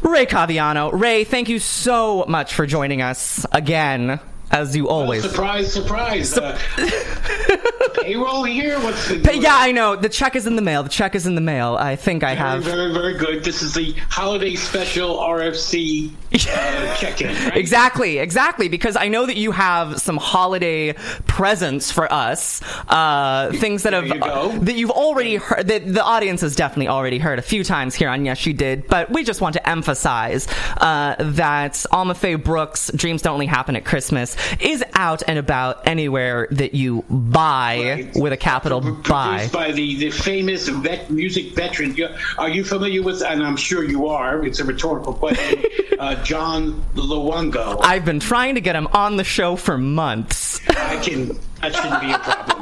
Ray Caviano. Ray, thank you so much for joining us again, as you always. Surprise, surprise. uh, payroll here? What's the Pa- yeah, I know. The check is in the mail. The check is in the mail. I think I Very, have. very, very good. This is the holiday special RFC uh, check-in, right? Exactly, exactly. Because I know that you have some holiday presents for us, uh, things that have you that you've already heard. That the audience has definitely already heard a few times here on Yes, You Did. But we just want to emphasize uh, that Alma Faye Brooks' "Dreams Don't Only Happen at Christmas" is out and about anywhere that you buy with a capital buy. Produced by the, the famous vet, music veteran. Are you familiar with, and I'm sure you are, it's a rhetorical question, uh, John Luongo? I've been trying to get him on the show for months. I can, that shouldn't be a problem.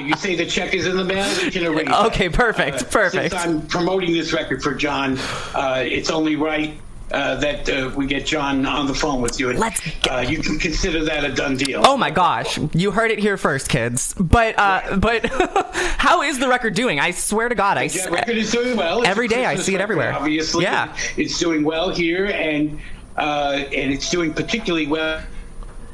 You say the check is in the mail, we can that. Okay, perfect, perfect. Since I'm promoting this record for John, uh, it's only right uh, that uh, we get John on the phone with you. And, Let's uh, you can consider that a done deal. Oh my gosh, you heard it here first, kids. But uh, but how is the record doing? I swear to God, I The record is doing well. It's Every day I see it record, everywhere. Obviously, Yeah. it's doing well here, and uh, and it's doing particularly well.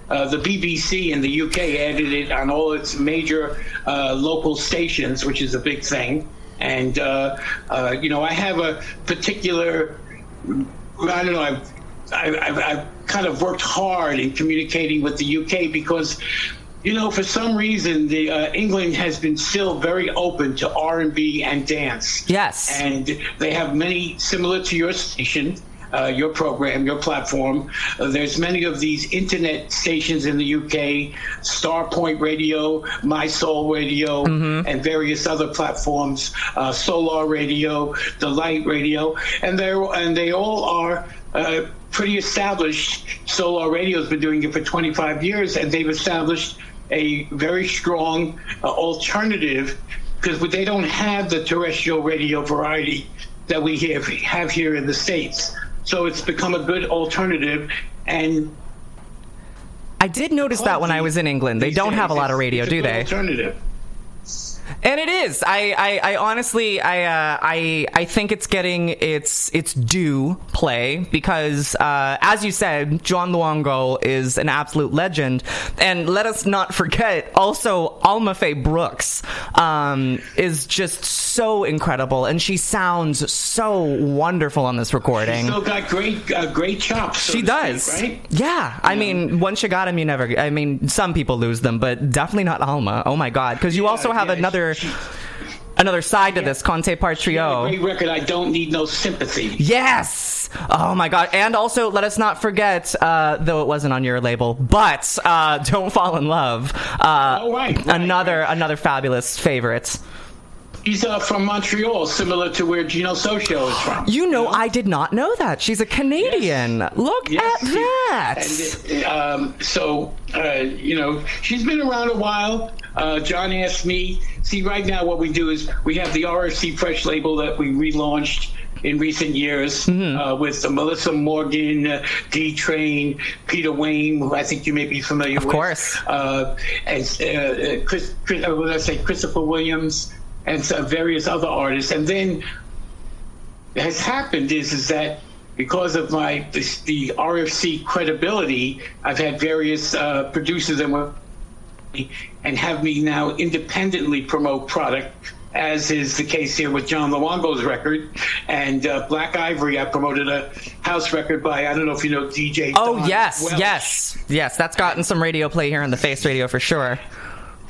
Uh, the BBC in the UK added it on all its major uh, local stations, which is a big thing. And uh, uh, you know, I have a particular. I don't know. I've, I've, I've kind of worked hard in communicating with the UK because, you know, for some reason, the uh, England has been still very open to R and B and dance. Yes. and they have many similar to your station. Uh, your program, your platform. Uh, there's many of these internet stations in the UK, Starpoint Radio, My Soul Radio, and various other platforms, uh, Solar Radio, Delight Radio, and they and they all are uh, pretty established. Solar Radio has been doing it for 25 years, and they've established a very strong uh, alternative because they don't have the terrestrial radio variety that we have, have here in the states. So it's become a good alternative, and I did notice that when I was in England. They don't have a lot of radio, it's a do good they? Alternative. And it is. I, I, I honestly, I, uh, I, I think it's getting its its due play because, uh, as you said, John Luongo is an absolute legend, and let us not forget also Alma Faye Brooks um, is just so incredible, and she sounds so wonderful on this recording. Still got great, uh, great chops. so She does. speak, right? Yeah. I mean, once you got him, you never. I mean, some people lose them, but definitely not Alma. Oh my God. Because you also have yeah, another. She- Another side to this, Con te partirò. Great record. I don't need no sympathy. Yes! Oh my god. And also, let us not forget, uh, though it wasn't on your label, but uh, Don't Fall in Love. Uh, Oh, right, right, another, another fabulous favorite. He's uh, from Montreal, similar to where Gino Socio is from. You know, I did not know that. She's a Canadian. Look Yes, at she- that. And, um, so, uh, you know, she's been around a while. Uh, John asked me, see, right now what we do is we have the RFC Fresh label that we relaunched in recent years Mm-hmm. uh, with Melissa Morgan, uh, D Train, Peter Wayne, who I think you may be familiar Of with. course. Uh, and uh, Chris, Chris, uh, I say, Christopher Williams, and various other artists. And then has happened is is that because of my this, the RFC credibility, I've had various uh, producers and what- and have me now independently promote product. As is the case here with John Luongo's record and uh, Black Ivory, I promoted a house record by I don't know if you know DJ. Oh, Don yes, Welch. yes, yes. That's gotten some radio play here on the Face Radio for sure.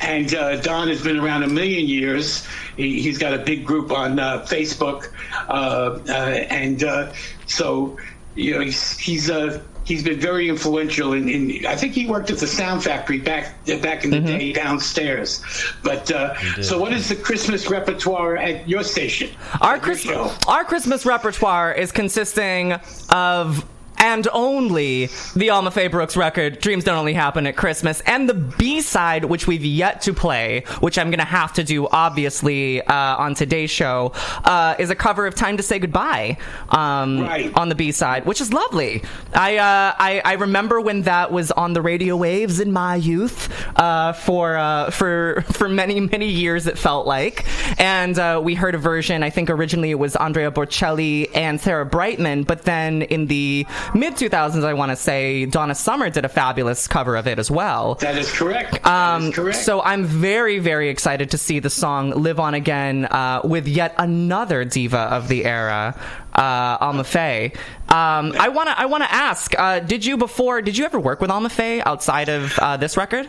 And uh, Don has been around a million years. He, he's got a big group on uh, Facebook, uh, uh, and uh, so you know he's he's uh, he's been very influential. In, in I think he worked at the Sound Factory back back in the day downstairs. But uh, so, what is the Christmas repertoire at your station? Our Christmas, our Christmas repertoire is consisting of and only the Alma Faye Brooks record, Dreams Don't Only Happen at Christmas, and the B side, which we've yet to play, which I'm going to have to do, obviously, uh, on today's show, uh, is a cover of Time to Say Goodbye um, Right. on the B side, which is lovely. I, uh, I, I remember when that was on the radio waves in my youth uh, for, uh, for, for many, many years, it felt like. And uh, we heard a version, I think originally it was Andrea Bocelli and Sarah Brightman, but then in the mid 2000s, I want to say Donna Summer did a fabulous cover of it as well. That is correct. That Um, is correct. so I'm very, very excited to see the song "Live On Again" uh, with yet another diva of the era, uh, Alma Faye. Um, I wanna, I wanna ask: uh, Did you before? Did you ever work with Alma Faye outside of uh, this record?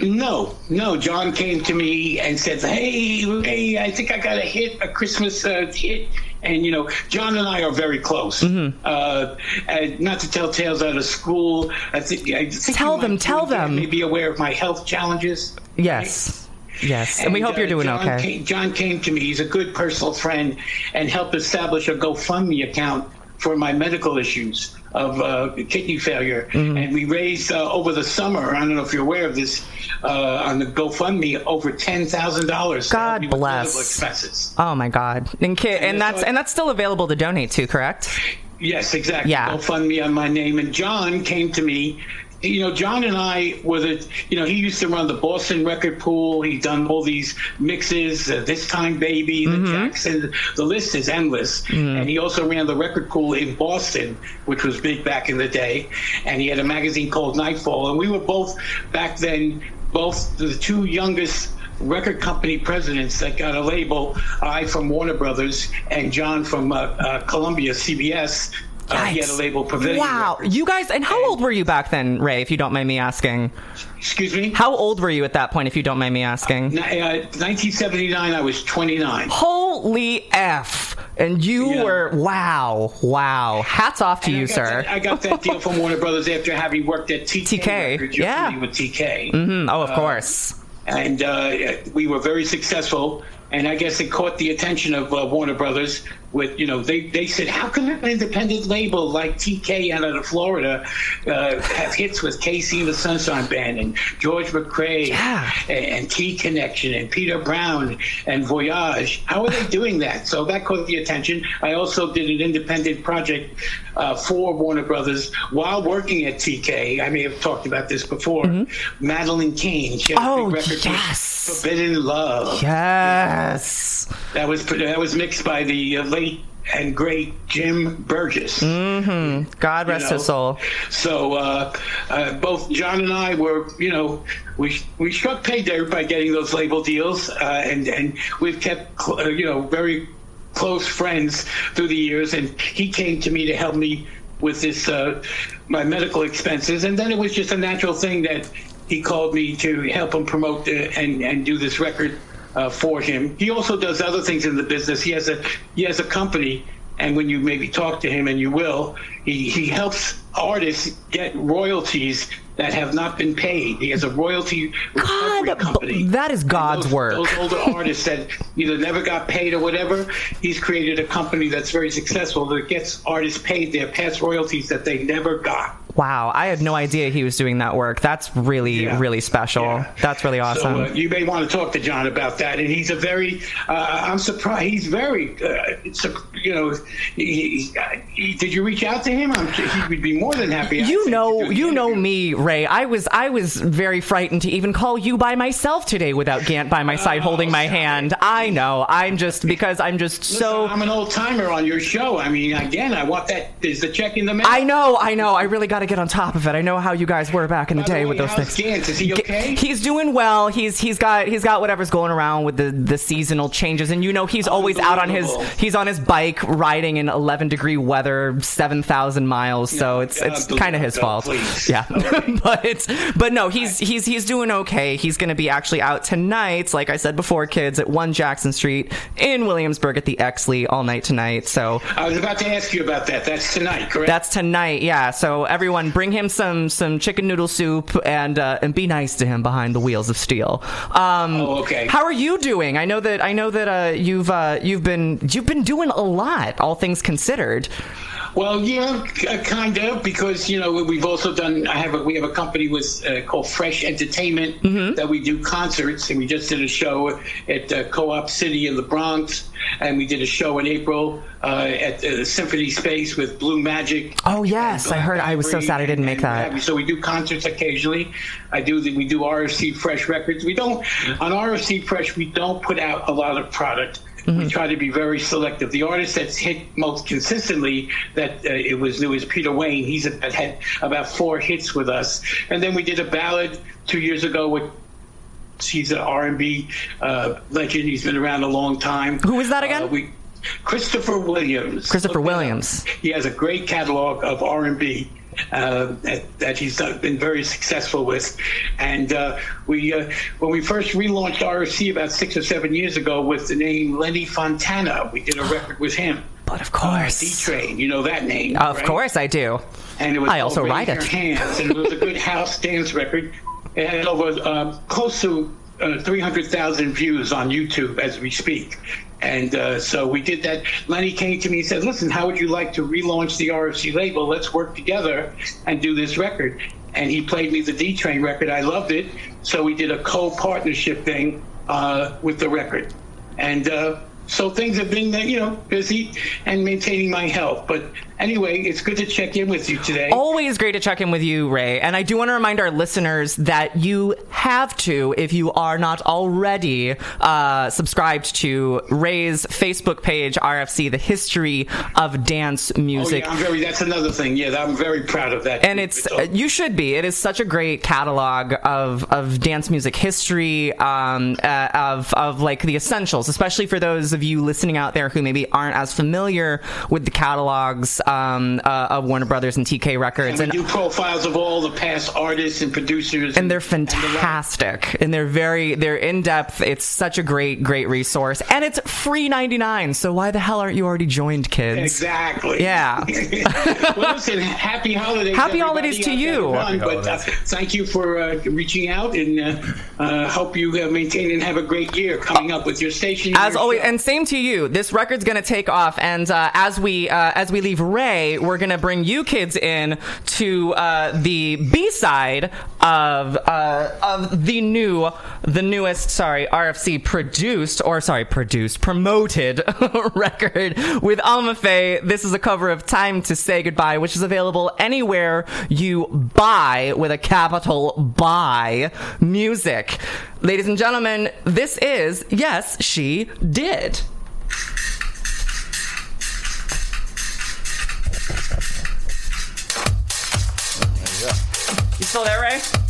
No, no. John came to me and said, "Hey, hey, I think I got a hit, a Christmas uh, hit." And you know, John and I are very close. Mm-hmm. Uh, and not to tell tales out of school. I think. I think Tell them, tell them. May be aware of my health challenges. Yes. Yes. And, we hope uh, you're doing John okay. Came, John came to me. He's a good personal friend and helped establish a GoFundMe account for my medical issues of uh, kidney failure. Mm-hmm. And we raised uh, over the summer, I don't know if you're aware of this, uh, on the GoFundMe, over $10,000. God bless. expenses. Oh my God. And, ki- and And that's that's and that's still available to donate to, correct? Yes, exactly. Yeah. GoFundMe on my name. And John came to me. You know, John and I were the, you know, he used to run the Boston record pool. He'd done all these mixes, uh, This Time Baby, the Jackson, the list is endless. And he also ran the record pool in Boston, which was big back in the day. And he had a magazine called Nightfall. And we were both, back then, both the two youngest record company presidents that got a label. I from Warner Brothers and John from uh, uh, Columbia CBS. Uh, he had a label Pavilion. Wow. Records. You guys, and how old were you back then, Ray, if you don't mind me asking? Excuse me. How old were you at that point, if you don't mind me asking? Uh, 1979, I was 29. Holy F. And you Yeah. were, wow, wow. Hats off to And you, got sir. That, I got that deal from Warner Brothers after having worked at TK. TK, Records. Yeah. With TK. Mhm, Oh, of course. and uh, we were very successful. And I guess it caught the attention of uh, Warner Brothers. With you know, they, they said, how can an independent label like TK out of Florida uh, have hits with and the Sunshine Band and George McCrae Yeah. and, and T Connection and Peter Brown and Voyage? How are they doing that? So that caught the attention. I also did an independent project uh, for Warner Brothers while working at TK. I may have talked about this before. Madleen Kane. She had a Mm-hmm. Oh, big record yes. Forbidden Love. Yes. That was that was mixed by the uh, and great Jim Burgess. Mm-hmm. God you rest know. his soul. So uh, uh, both John and I were, you know, we we struck pay dirt by getting those label deals, uh, and and we've kept, uh, you know, very close friends through the years. And he came to me to help me with this uh, my medical expenses, and then it was just a natural thing that he called me to help him promote the, and and do this record uh, for him. He also does other things in the business. He has a he has a company, and when you maybe talk to him, and you will, he he helps artists get royalties that have not been paid. He has a royalty recovery God, company. that is God's those, work. Those older artists that either never got paid or whatever, he's created a company that's very successful that gets artists paid their past royalties that they never got. Wow. I had no idea he was doing that work. That's really, Yeah. really special. Yeah. That's really awesome. So uh, you may want to talk to John about that. And he's a very, uh, I'm surprised. He's very, uh, you know, he, he, he, did you reach out to him? I'm, he would be more than happy. You know, you know me, Ray. I was, I was very frightened to even call you by myself today without Gant by my side oh, holding my hand. I know. I'm just because I'm just Listen, so. I'm an old timer on your show. I mean, again, I want that. Is the check in the mail? I know, I know. I really got to get on top of it. I know how you guys were back in the By the day way, with those things. Gantz? Is he okay? He's doing well. He's he's got he's got whatever's going around with the the seasonal changes, and you know he's always out on his he's on his bike riding in 11 degree weather, seven thousand miles. So it's it's kind of his fault. please. Yeah, but but no, he's he's he's doing okay. He's going to be actually out tonight, like I said before, kids at One Jackson Street in Williamsburg at the Exley all night tonight. So I was about to ask you about that. That's tonight, correct? that's tonight, yeah. So everyone, bring him some some chicken noodle soup and uh, and be nice to him behind the wheels of steel. Um, Oh, okay. How are you doing? I know that I know that uh, you've uh, you've been you've been doing a lot, all things considered. Well, yeah, kind of, because you know we've also done. I have a, we have a company with uh, called Fresh Entertainment Mm-hmm. that we do concerts, and we just did a show at uh, Co-op City in the Bronx, and we did a show in April uh, at uh, Symphony Space with Blue Magic. Oh yes, I heard. I was so sad I didn't make that. So we do concerts occasionally. I do. The, we do RFC Fresh Records. We don't on RFC Fresh. We don't put out a lot of product. Mm-hmm. We try to be very selective. The artist that's hit most consistently that uh, it was new is Peter Wayne. He's a, had about four hits with us, and then we did a ballad two years ago with. He's an R&B uh, legend. He's been around a long time. Who was that again? Uh, we, Christopher Williams. Christopher. Williams. He has a great catalog of R&B. Uh, that, that he's done- been very successful with. And uh, we, uh, when we first relaunched RFC about six or seven years ago with the name Lenny Fontana, we did a record with him. But of course. D Train, you know that name. Of right? course I do. And it was I also write it. Hands, and it was a good house dance record. It had over uh, close to uh, 300,000 views on YouTube as we speak. And uh, so we did that. Lenny came to me and said, Listen, how would you like to relaunch the RFC label? Let's work together and do this record. And he played me the D Train record. I loved it. So we did a co partnership thing uh, with the record. And uh, so things have been, uh, you know, busy and maintaining my health. But anyway, it's good to check in with you today. Always great to check in with you, Ray. And I do want to remind our listeners that you have to, if you are not already uh, subscribed to Ray's Facebook page, RFC, the history of dance Oh, music. yeah, I'm very. That's another thing. Yeah, I'm very proud of that. and it's you should be. It is such a great catalog of of dance music history, um, uh, of of like the essentials, especially for those of you listening out there who maybe aren't as familiar with the catalogs um, uh, of Warner Brothers and TK Records. and we do profiles of all the past artists and producers. and they're fantastic and they're very they're in depth it's such a great great resource and it's free 99 so why the hell aren't you already joined kids Exactly. yeah well, listen, happy holidays. Happy everybody holidays to out there you. everyone. But uh, thank you for uh, reaching out, and uh, uh, hope you uh, maintain and have a great year coming up with your station. as your always show. and same to you this record's gonna take off and uh, as we uh, as we leave we're gonna bring you kids in to uh, the b-side of uh, of the new the newest sorry rfc produced or sorry produced promoted record with alma faye. This is a cover of time to say goodbye which is available anywhere you buy with a capital buy music. Ladies and gentlemen this is yes she did you still there ray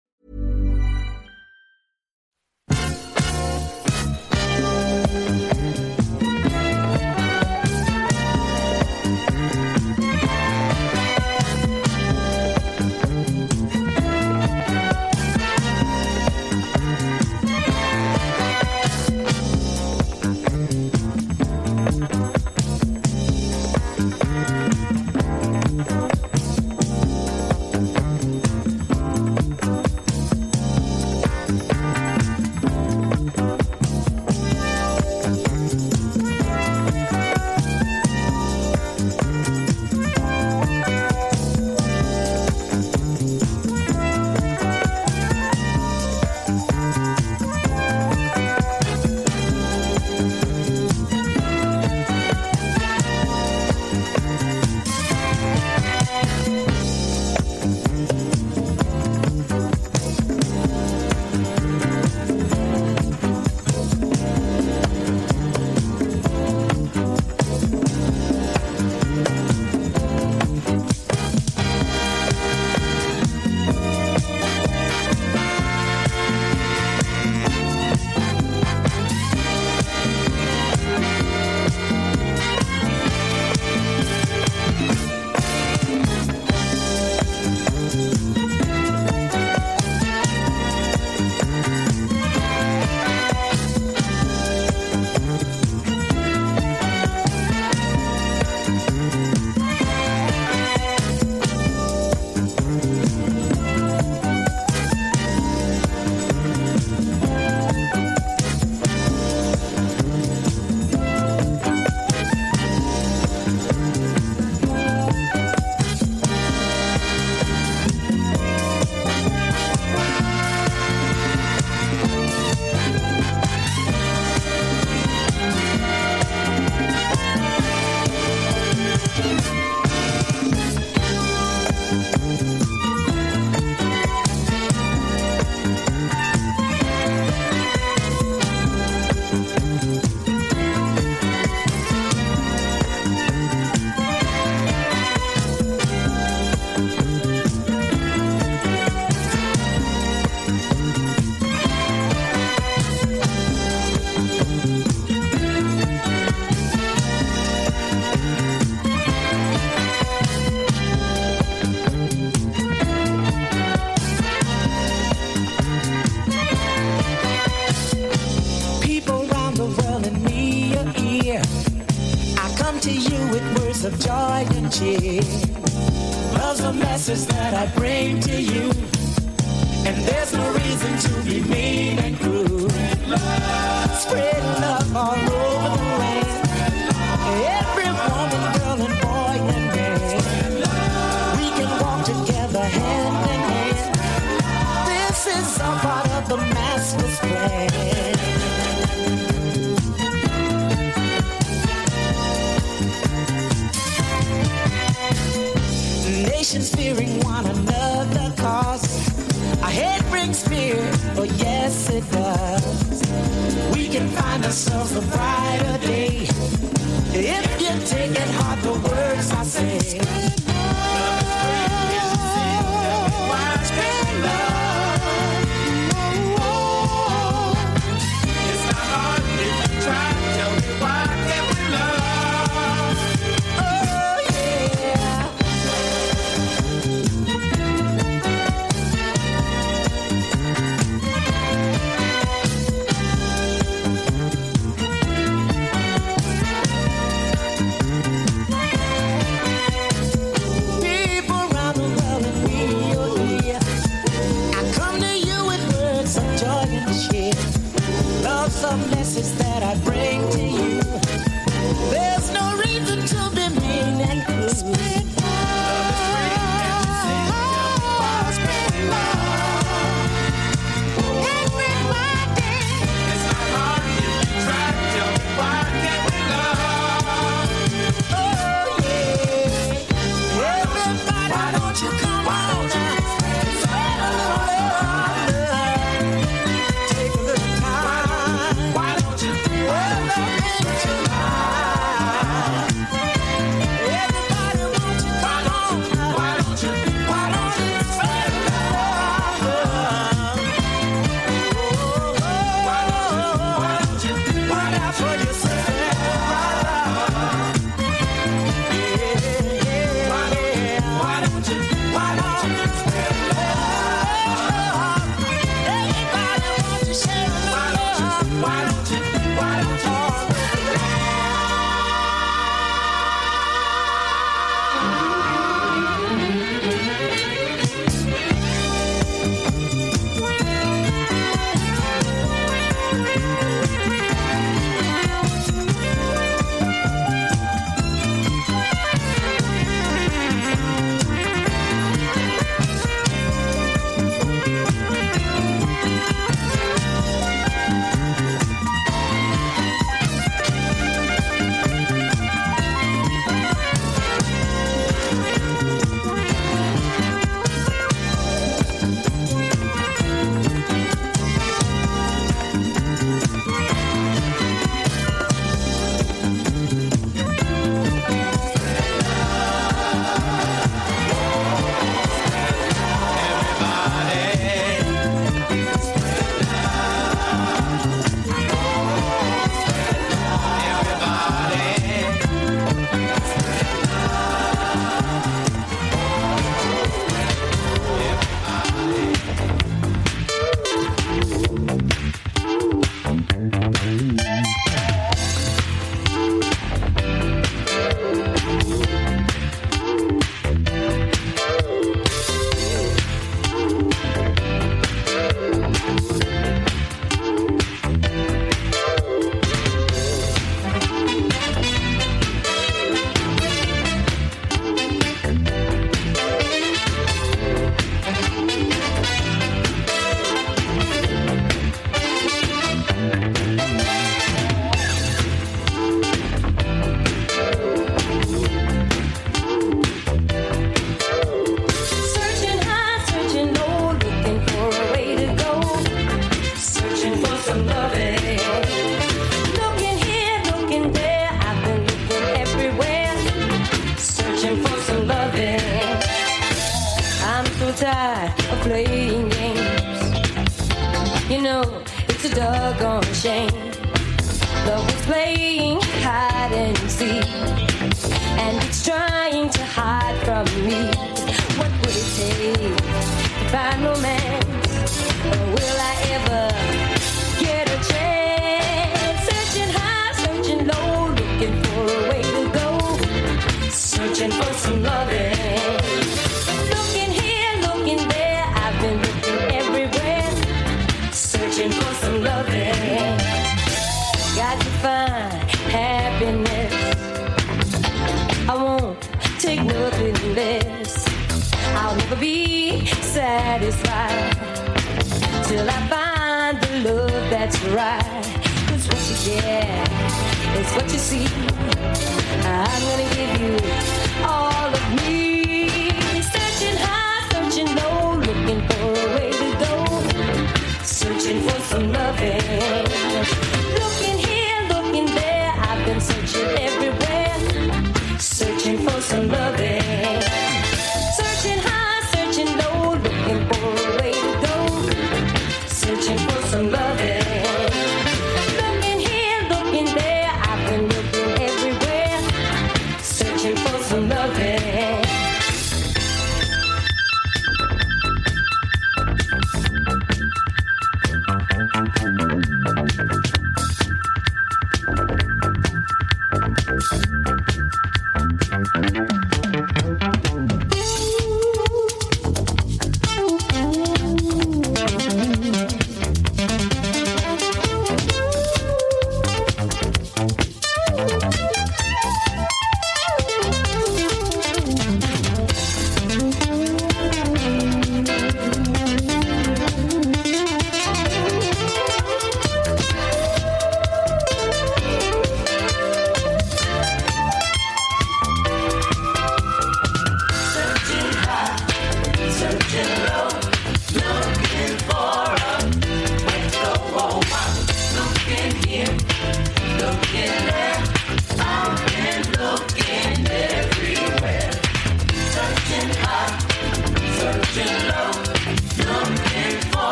Message that I bring to you.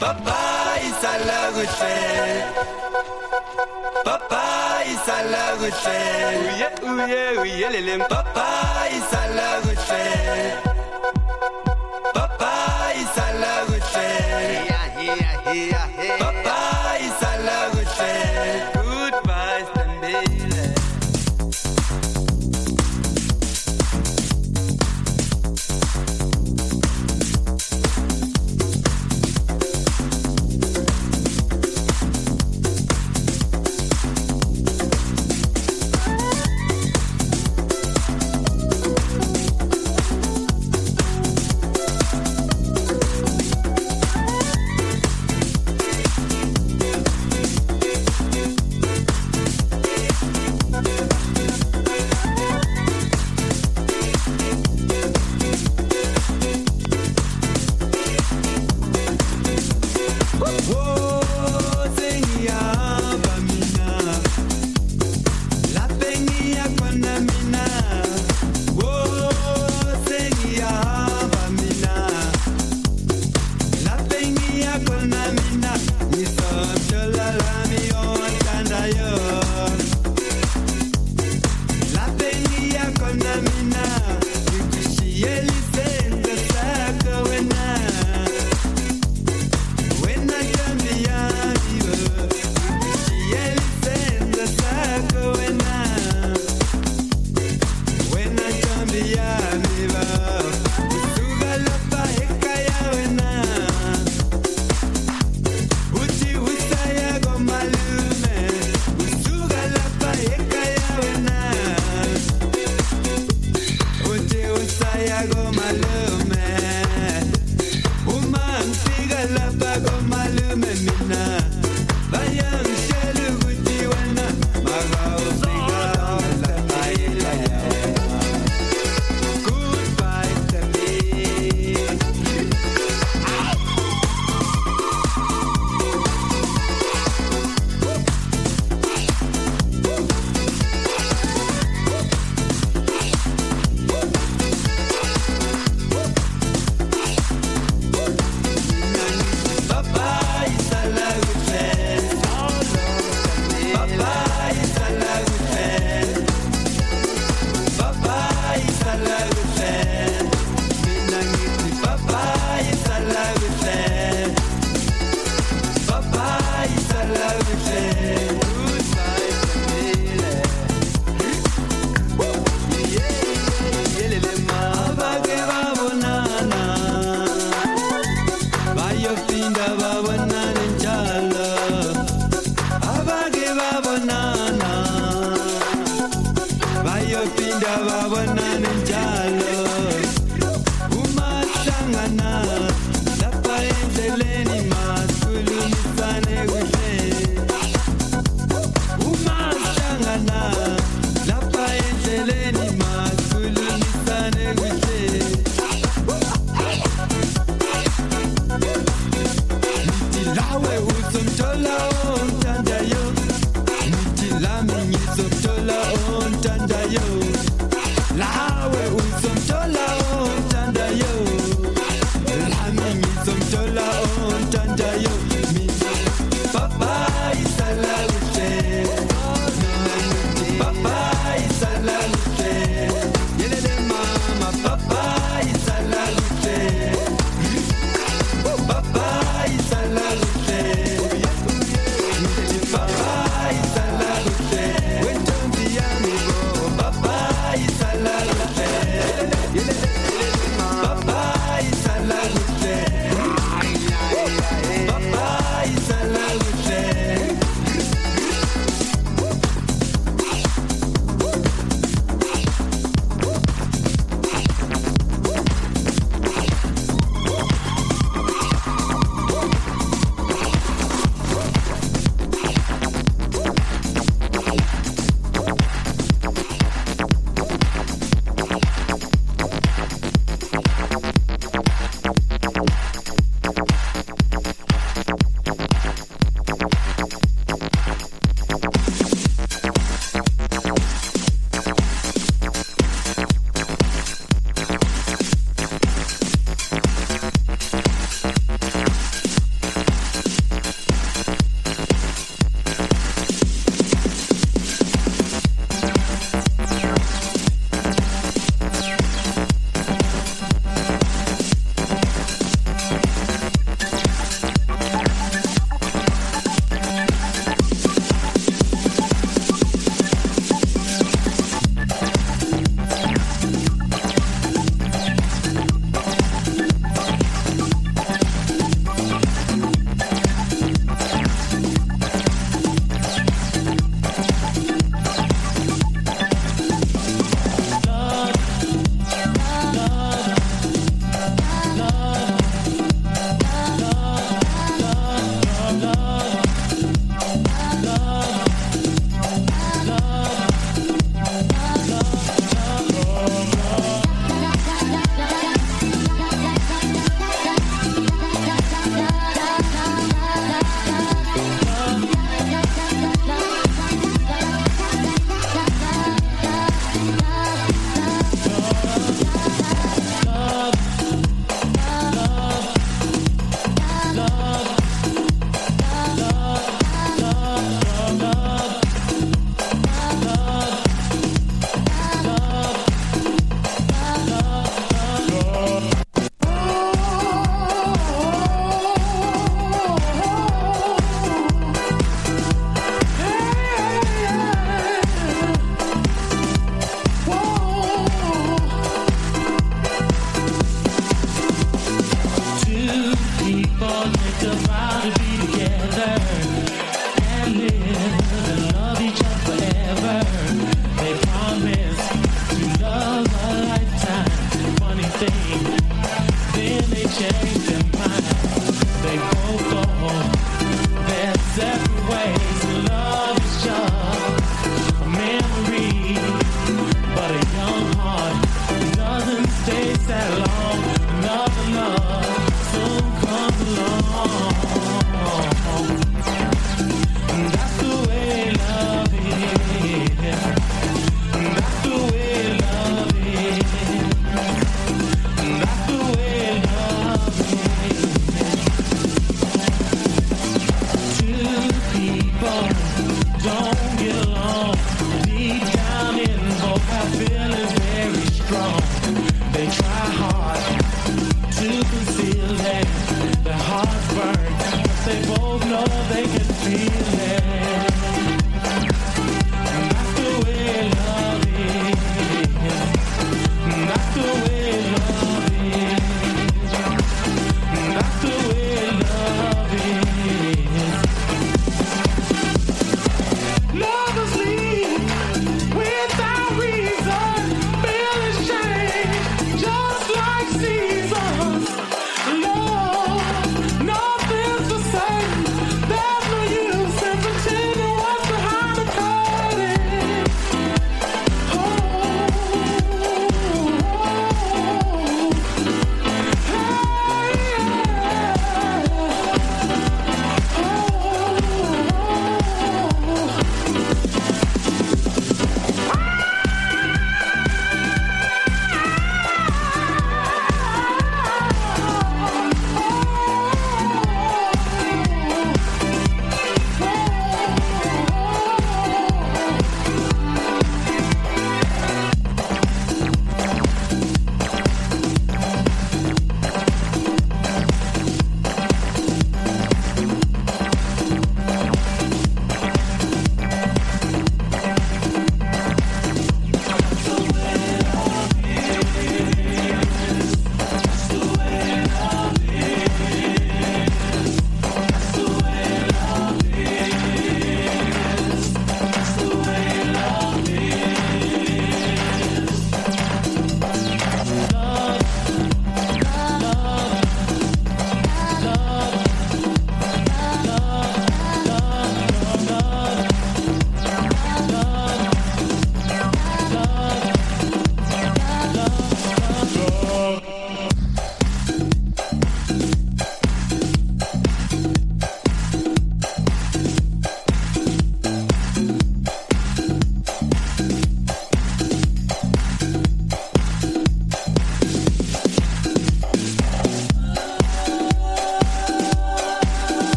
Papayis à la Rochelle. Papayis à la Rochelle. Ouye, ouye, ouye, les lèmes. Papayis à la Rochelle. Papayis à la Rochelle. Yeah, yeah, yeah, yeah.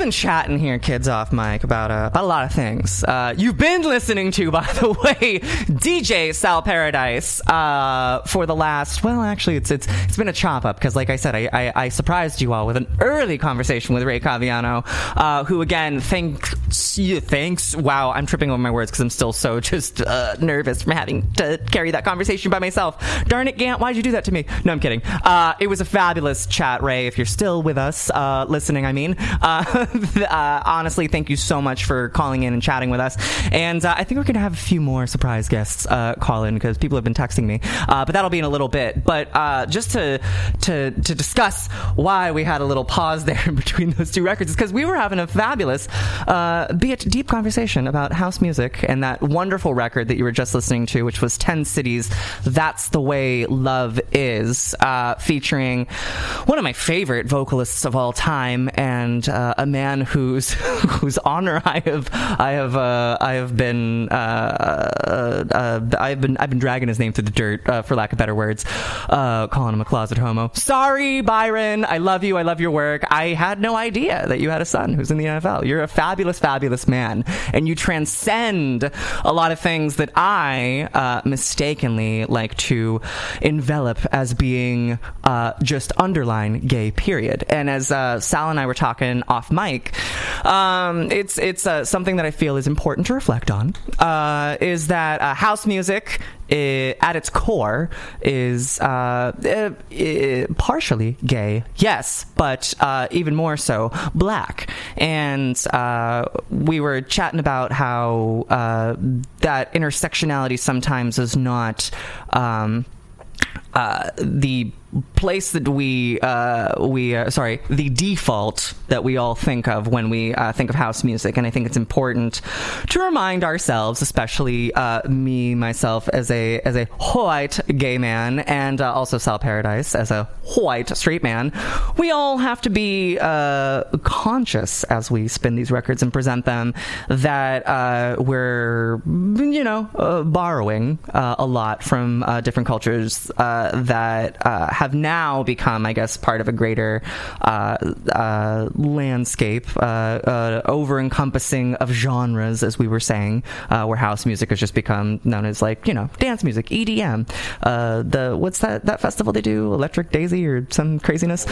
Been chatting here, kids off mic, about, uh, about a lot of things. Uh, you've been listening to, by the way, DJ Sal Paradise uh, for the last. Well, actually, it's it's it's been a chop up because, like I said, I, I, I surprised you all with an early conversation with Ray Caviano, uh, who again thanks thanks. Wow, I'm tripping over my words because I'm still so just uh, nervous from having to carry that conversation by myself. Darn it, Gant, why'd you do that to me? No, I'm kidding. Uh, it was a fabulous chat, Ray. If you're still with us, uh, listening, I mean. Uh, uh, honestly, thank you so much for calling in and chatting with us. And uh, I think we're going to have a few more surprise guests uh, call in because people have been texting me. Uh, but that'll be in a little bit. But uh, just to, to to discuss why we had a little pause there in between those two records is because we were having a fabulous, uh, be it deep conversation about house music and that wonderful record that you were just listening to, which was Ten City's, That's the Way Love Is, featuring one of my favorite vocalists of all time and a man whose whose honor I have I have uh, I have been uh, uh, I've been I've been dragging his name through the dirt uh, for lack of better words, uh, calling him a closet homo. Sorry, Byron. I love you. I love your work. I had no idea that you had a son who's in the NFL. You're a fabulous, fabulous man, and you transcend a lot of things that I uh, mistakenly like to envelop as being uh, just underline gay. Period. And as uh, Sal and I were talking off mic, um, it's it's uh, something that I feel is important to reflect on. Uh, is that uh, house music i at its core is uh, uh, uh, partially gay, yes, but uh, even more so black. And uh, we were chatting about how uh, that intersectionality sometimes is not. Um, uh, the place that we uh, we uh, sorry the default that we all think of when we uh, think of house music. And I think it's important to remind ourselves especially uh, me myself as a as a white gay man and uh, also Sal Paradise as a white straight man we all have to be uh, conscious as we spin these records and present them that we're you know borrowing a lot from different cultures that have now become, I guess, part of a greater uh, uh, landscape, uh, uh, over encompassing of genres, as we were saying, uh, where house music has just become known as like you know dance music, EDM. Uh, the what's that that festival they do, Electric Daisy or some craziness?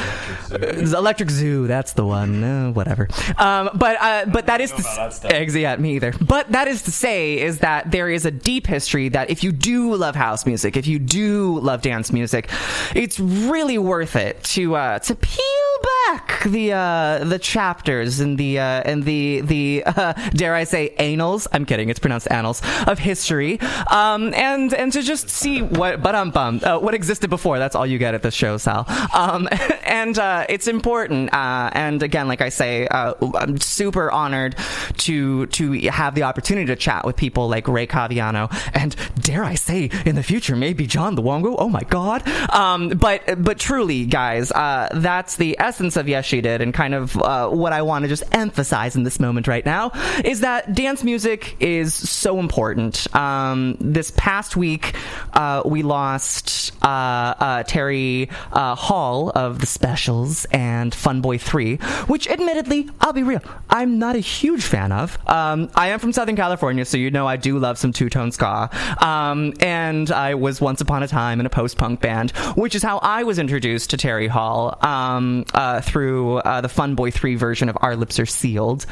Electric Zoo. Electric Zoo that's the one. Uh, whatever. Um, but uh, but that is to, eggs yeah me either. But that is to say is that there is a deep history that if you do love house music, if you do love dance music, it's really worth it to uh, to peel back the uh, the chapters and the uh, and the the uh, dare I say annals. I'm kidding. It's pronounced annals of history. Um, and and to just see what but um bum uh, what existed before. That's all you get at this show, Sal. Um, and uh, it's important. Uh, and again, like I say, I'm super honored to to have the opportunity to chat with people like Ray Caviano and dare I say in the future maybe John Luongo. Oh my God. Um, but but truly, guys, that's the essence of Yes She Did, and kind of uh, what I want to just emphasize in this moment right now is that dance music is so important. Um, this past week, uh, we lost uh, uh, Terry uh, Hall of the Specials and Fun Boy Three, which admittedly, I'll be real, I'm not a huge fan of. Um, I am from Southern California, so you know I do love some two tone ska. Um, and I was once upon a time in a post punk band, which is how I was introduced to Terry Hall um, uh, through uh, the Fun Boy 3 version of Our Lips Are Sealed.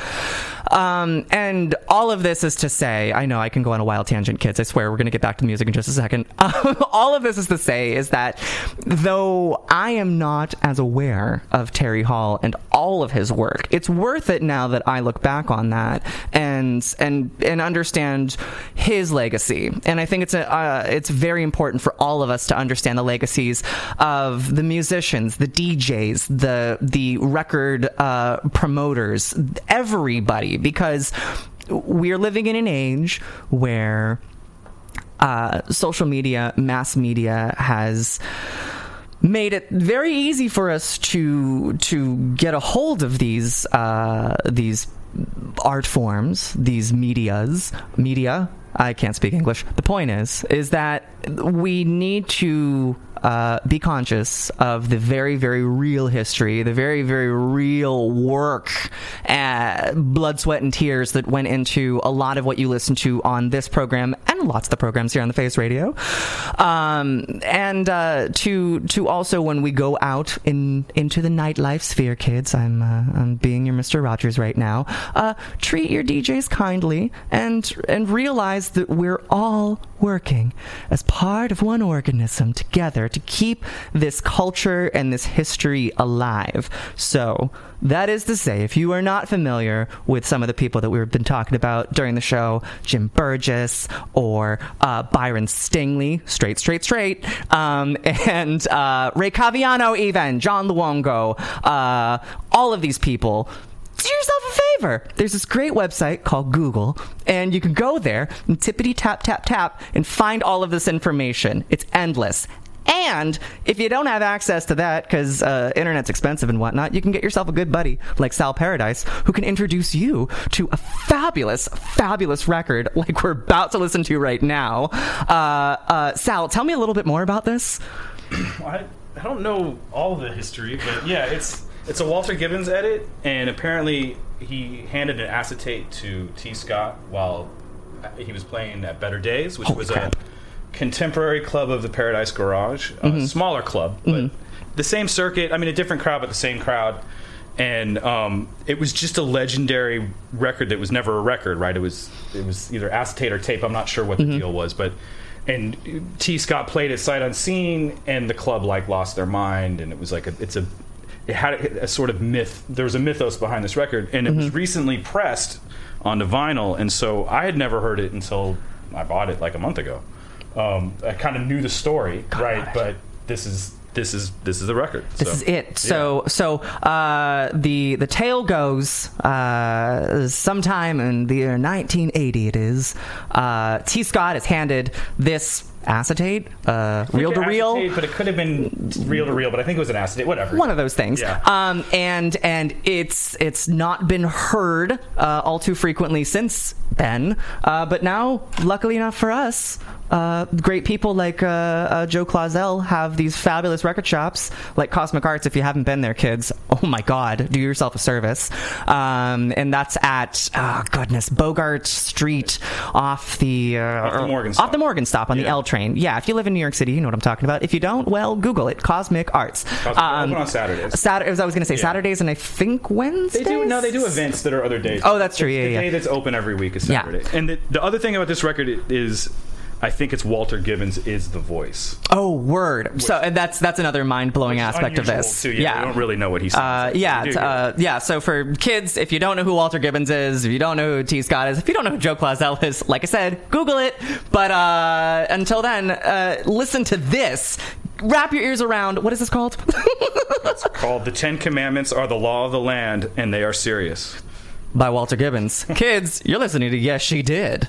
Um, and all of this is to say, I know I can go on a wild tangent, kids. I swear we're going to get back to the music in just a second. all of this is to say is that though I am not as aware of Terry Hall and all of his work, it's worth it now that I look back on that and and and understand his legacy. And I think it's a uh, it's very important for all of us to understand the legacies of the musicians, the DJs, the the record uh, promoters, everybody, because we're living in an age where uh, social media, mass media has made it very easy for us to to get a hold of these uh, these art forms, these medias, media. I can't speak English. The point is, is that we need to uh, be conscious of the very, very real history, the very, very real work, uh, blood, sweat, and tears that went into a lot of what you listen to on this program and lots of the programs here on the Face Radio. Um, and uh, to to also when we go out in into the nightlife sphere, kids, I'm uh, I'm being your Mister Rogers right now. Uh, treat your DJs kindly and and realize that we're all working as part of one organism together to keep this culture and this history alive. So, that is to say, if you are not familiar with some of the people that we've been talking about during the show, Jim Burgess or uh, Byron Stingily, straight, straight, straight, um, and uh, Ray Caviano, even John Luongo, uh, all of these people do yourself a favor. There's this great website called Google, and you can go there and tippity tap tap tap and find all of this information. It's endless. And if you don't have access to that because uh, internet's expensive and whatnot, you can get yourself a good buddy like Sal Paradise who can introduce you to a fabulous, fabulous record like we're about to listen to right now. Uh, uh, Sal, tell me a little bit more about this. I, I don't know all the history, but yeah, it's it's a Walter Gibbons edit, and apparently he handed an acetate to Tee Scott while he was playing at Better Days, which was a contemporary club of the Paradise Garage, a Mhm. smaller club, but the same circuit. I mean, a different crowd, but the same crowd. And um, it was just a legendary record that was never a record, right? It was it was either acetate or tape. I'm not sure what the deal was, but and Tee Scott played it sight unseen, and the club like lost their mind, and it was like a, it's a it had a, a sort of myth. There was a mythos behind this record, and it was recently pressed onto vinyl, and so I had never heard it until I bought it like a month ago. Um, I kind of knew the story, right? But this is this is this is the record. This so, is it. So so uh, the the tale goes uh, sometime in the year 1980. It is uh, Tee Scott is handed this acetate, uh, reel to reel. But it could have been reel to reel. But I think it was an acetate. Whatever. One of those things. Yeah. Um, and and it's it's not been heard uh, all too frequently since then. Uh, but now, luckily enough for us, uh, great people like uh, uh, Joe Claussell have these fabulous record shops like Cosmic Arts. If you haven't been there, kids, oh my God, do yourself a service. Um, and that's at oh goodness Bogart Street off the uh, Off the Morgan off the Morgan stop on the L train. Yeah, if you live in New York City, you know what I'm talking about. If you don't, well, Google it. Cosmic Arts. Cosmic- open on Saturdays. Saturdays. I was going to say Yeah. Saturdays, and I think Wednesdays. They do no, they do events that are other days. Oh, that's true. The Yeah, day yeah. that's open every week is Yeah. Saturday. And the, the other thing about this record is I think it's Walter Gibbons is the voice. Oh, word. So and that's that's another mind blowing aspect of this. too. Yeah, we don't really know what he's. Uh, yeah, do uh, yeah. So for kids, if you don't know who Walter Gibbons is, if you don't know who Tee Scott is, if you don't know who Joe Claussell is, like I said, Google it. But uh, until then, uh, listen to this. Wrap your ears around. What is this called? It's called The Ten Commandments Are the Law of the Land, and they are serious. By Walter Gibbons. Kids, you're listening to Yes, She Did.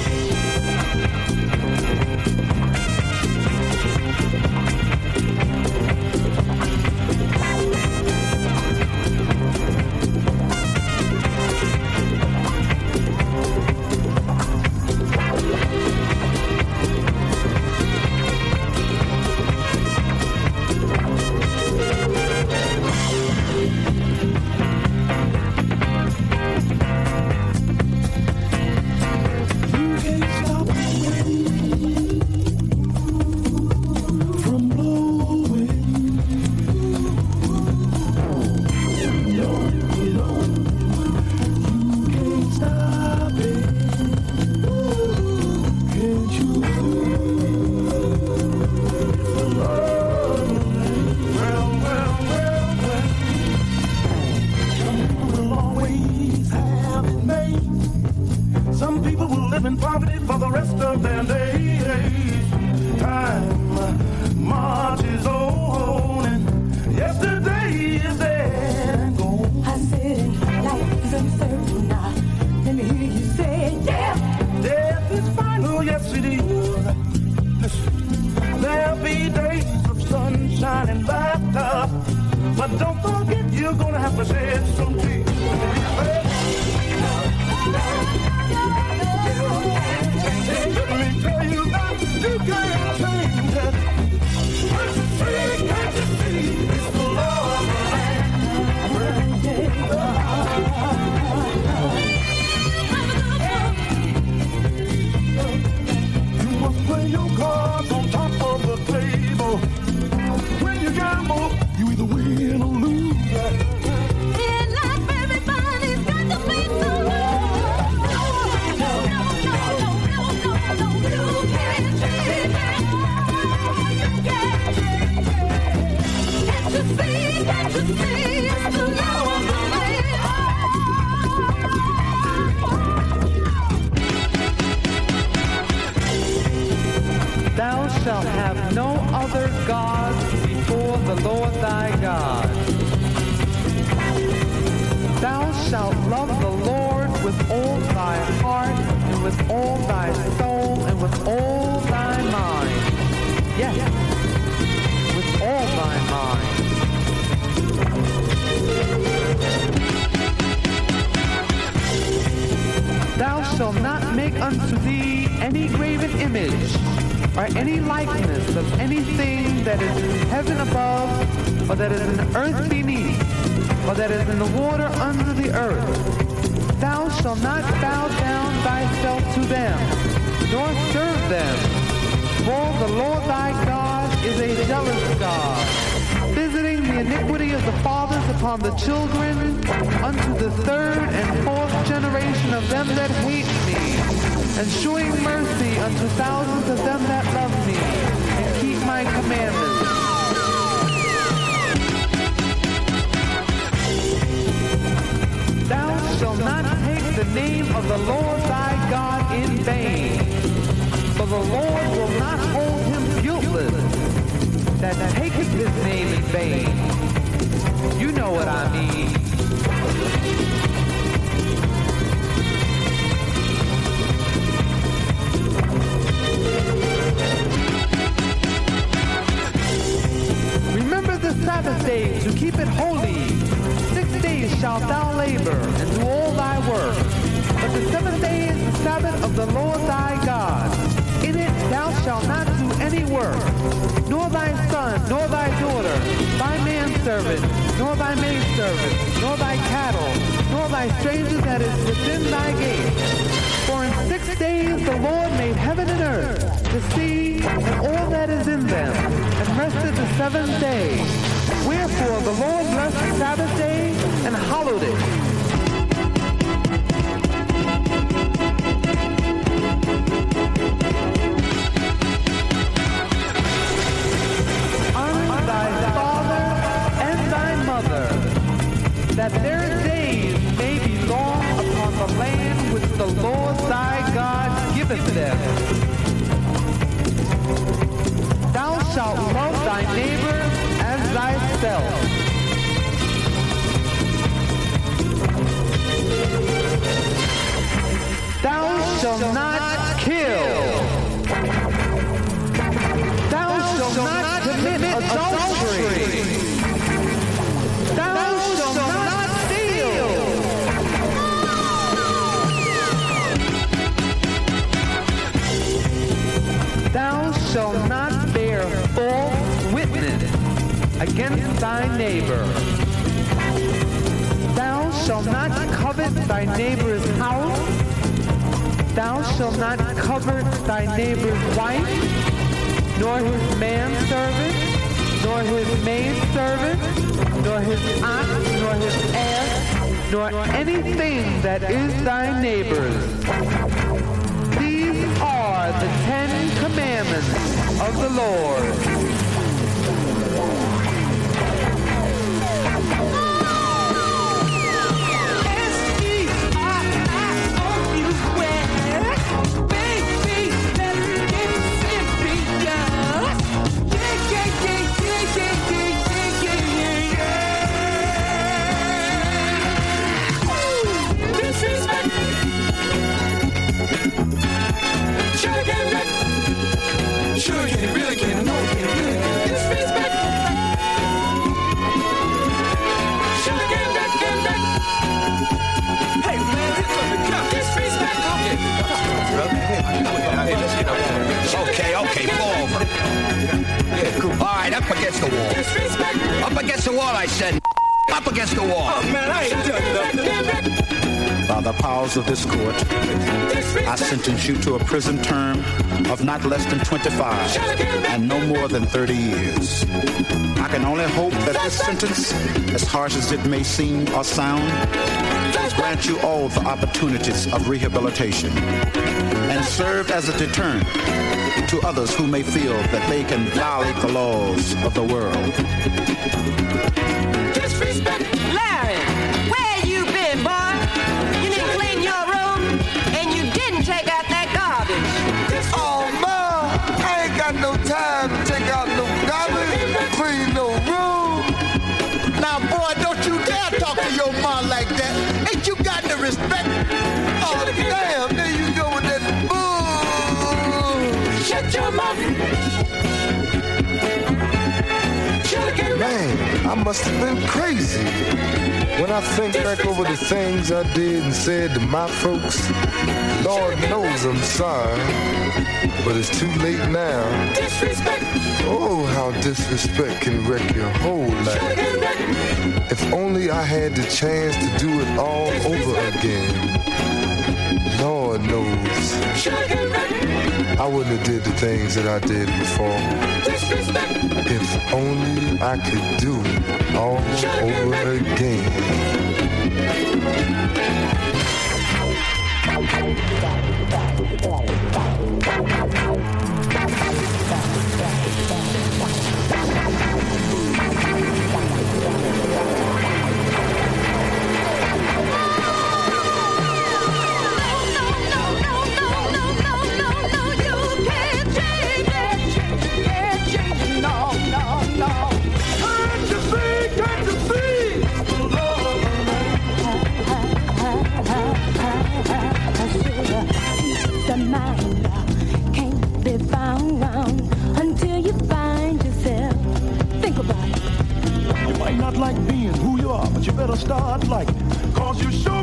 of the fathers upon the children, unto the third and fourth generation of them that hate me, and showing mercy unto thousands of them that love me, and keep my commandments. Thou shalt not take the name of the Lord thy God in vain, for the Lord will not hold him guiltless that taketh his name in vain. You know what I mean. Remember the Sabbath day to keep it holy. Six days shalt thou labor and do all thy work. But the seventh day is the Sabbath of the Lord thy God. In it thou shalt not do any work, nor thy son, nor thy daughter, thy manservant, nor thy maidservant, nor thy cattle, nor thy stranger that is within thy gate. For in six days the Lord made heaven and earth, the sea, and all that is in them, and rested the seventh day. Wherefore the Lord blessed the Sabbath day and hallowed it. that their days may be long upon the land which the Lord thy God giveth them. Thou shalt love thy neighbor as thyself. Thou shalt not kill. Thou shalt not commit adultery. Shalt not bear false witness against thy neighbor. Thou shalt not covet thy neighbor's house. Thou shalt not covet thy neighbor's wife, nor his manservant, nor his maidservant, nor his ox, nor his ass, nor anything that is thy neighbor's. Commandments of the Lord. Sure can, really can, no can, really can. Disrespect. Sure can, that can, that. Hey man, it's on the cup. Disrespect. Okay, okay, fall over. Yeah, cool. All right, up against the wall. Up against the wall, I said. Up against the wall. Oh man, I ain't done nothing. By the powers of this court, I sentence you to a prison term of not less than 25 and no more than 30 years. I can only hope that this sentence, as harsh as it may seem or sound, will grant you all the opportunities of rehabilitation and serve as a deterrent to others who may feel that they can violate the laws of the world. Must have been crazy. When I think back over the things I did and said to my folks, Lord knows I'm sorry, but it's too late now. Oh, how disrespect can wreck your whole life. If only I had the chance to do it all over again. Lord knows. I wouldn't have did the things that I did before. If only I could do it all over again. But start it. Cause you sure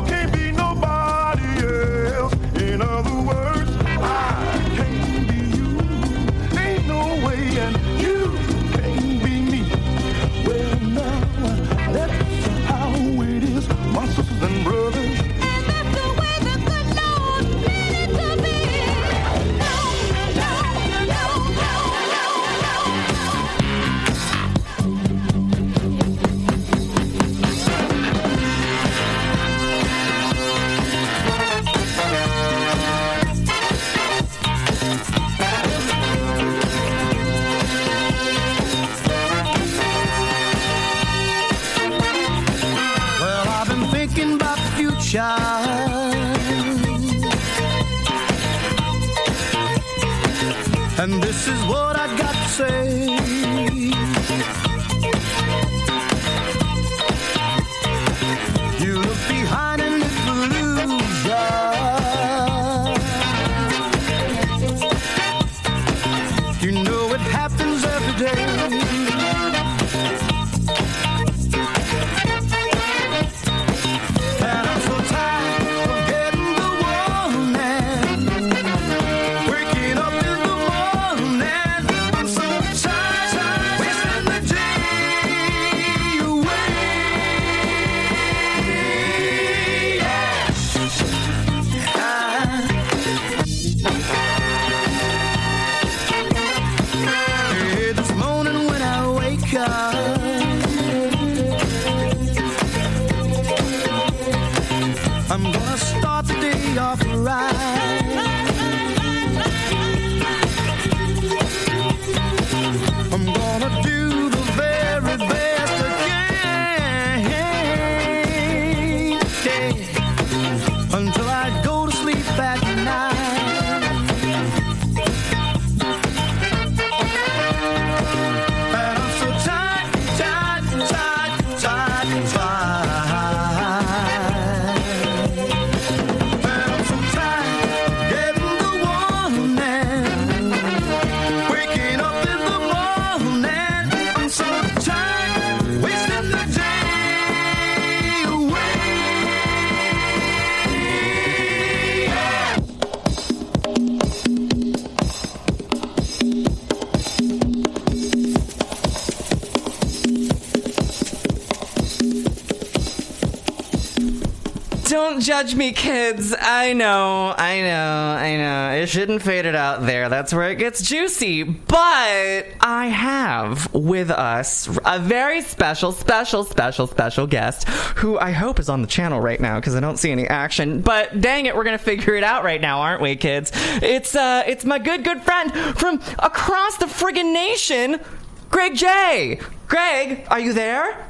judge me, kids. I know, I know, I know. It shouldn't fade it out there. That's where it gets juicy. But I have with us a very special, special, special, special guest who I hope is on the channel right now because I don't see any action. But dang it, we're gonna figure it out right now, aren't we, kids? It's uh, it's my good, good friend from across the friggin' nation, Greg J. Greg, are you there?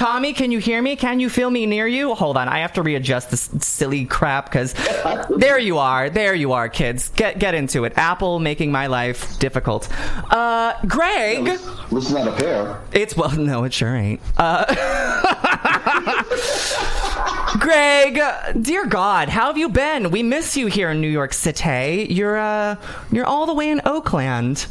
Tommy, can you hear me? Can you feel me near you? Hold on, I have to readjust this silly crap because there you are, there you are, kids. Get get into it. Apple making my life difficult. Uh, Greg, Listen out a pair. it's well, no, it sure ain't. Uh, Greg, dear God, how have you been? We miss you here in New York City. You're uh, you're all the way in Oakland.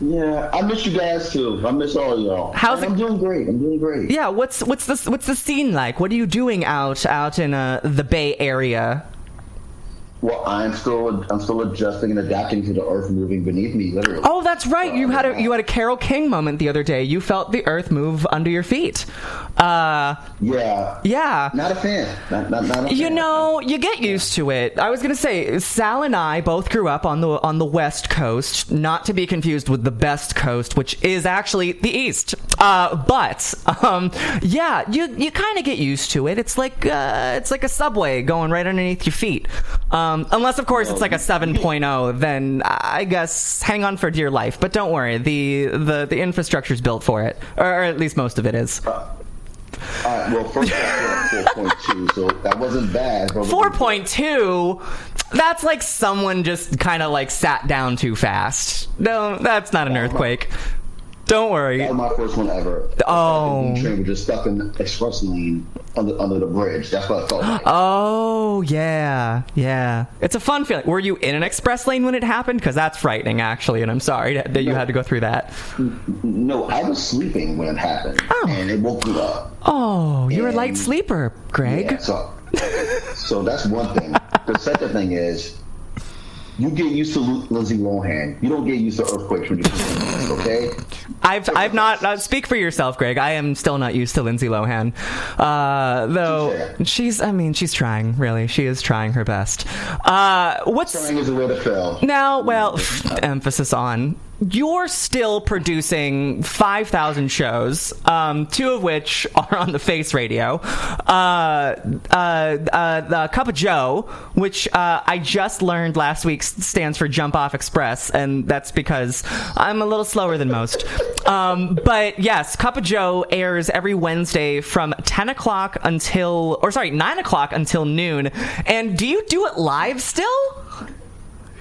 Yeah, I miss you guys too. I miss all y'all. How's And I'm doing great. I'm doing great. Yeah, what's what's the what's the scene like? What are you doing out out in uh, the Bay Area? Well, I'm still I'm still adjusting and adapting to the earth moving beneath me, literally. Oh, that's right. You had a you had a Carole King moment the other day. You felt the earth move under your feet. Uh, yeah. Yeah. Not a fan. Not, not, not a You fan. know, you get used to it. I was gonna say, Sal and I both grew up on the on the West Coast, not to be confused with the Best Coast, which is actually the East. Uh, but um, yeah, you you kind of get used to it. It's like uh, it's like a subway going right underneath your feet. Um, Um, unless, of course, it's like a 7.0, then I guess hang on for dear life. But don't worry, the the the infrastructure's built for it, or, or at least most of it is. Uh, all right, well, first we're at 4.2, so that wasn't bad. 4.2 that's like someone just kind of like sat down too fast no that's not an earthquake don't worry That was my first one ever. Oh. The train was just stuck in the express lane under, under the bridge. That's what I felt like. oh yeah yeah it's a fun feeling were you in an express lane when it happened because that's frightening actually and i'm sorry that that you had to go through that No, I was sleeping when it happened, oh. and it woke me up. oh you're a light sleeper greg Yeah, so, so that's one thing. The second thing is, you get used to Lindsay Lohan. You don't get used to earthquakes when you're okay? I've I've not uh, speak for yourself, Greg. I am still not used to Lindsay Lohan, uh, though she's. I mean, she's trying. Really, she is trying her best. Uh, what's trying is a way to fail? Now, well, emphasis on. You're still producing 5,000 shows, um, two of which are on the Face Radio. Uh, uh, uh, the Cup of Joe, which uh, I just learned last week stands for Jump Off Express, and that's because I'm a little slower than most. Um, but yes, Cup of Joe airs every Wednesday from 10 o'clock until, or sorry, 9 o'clock until noon. And do you do it live still?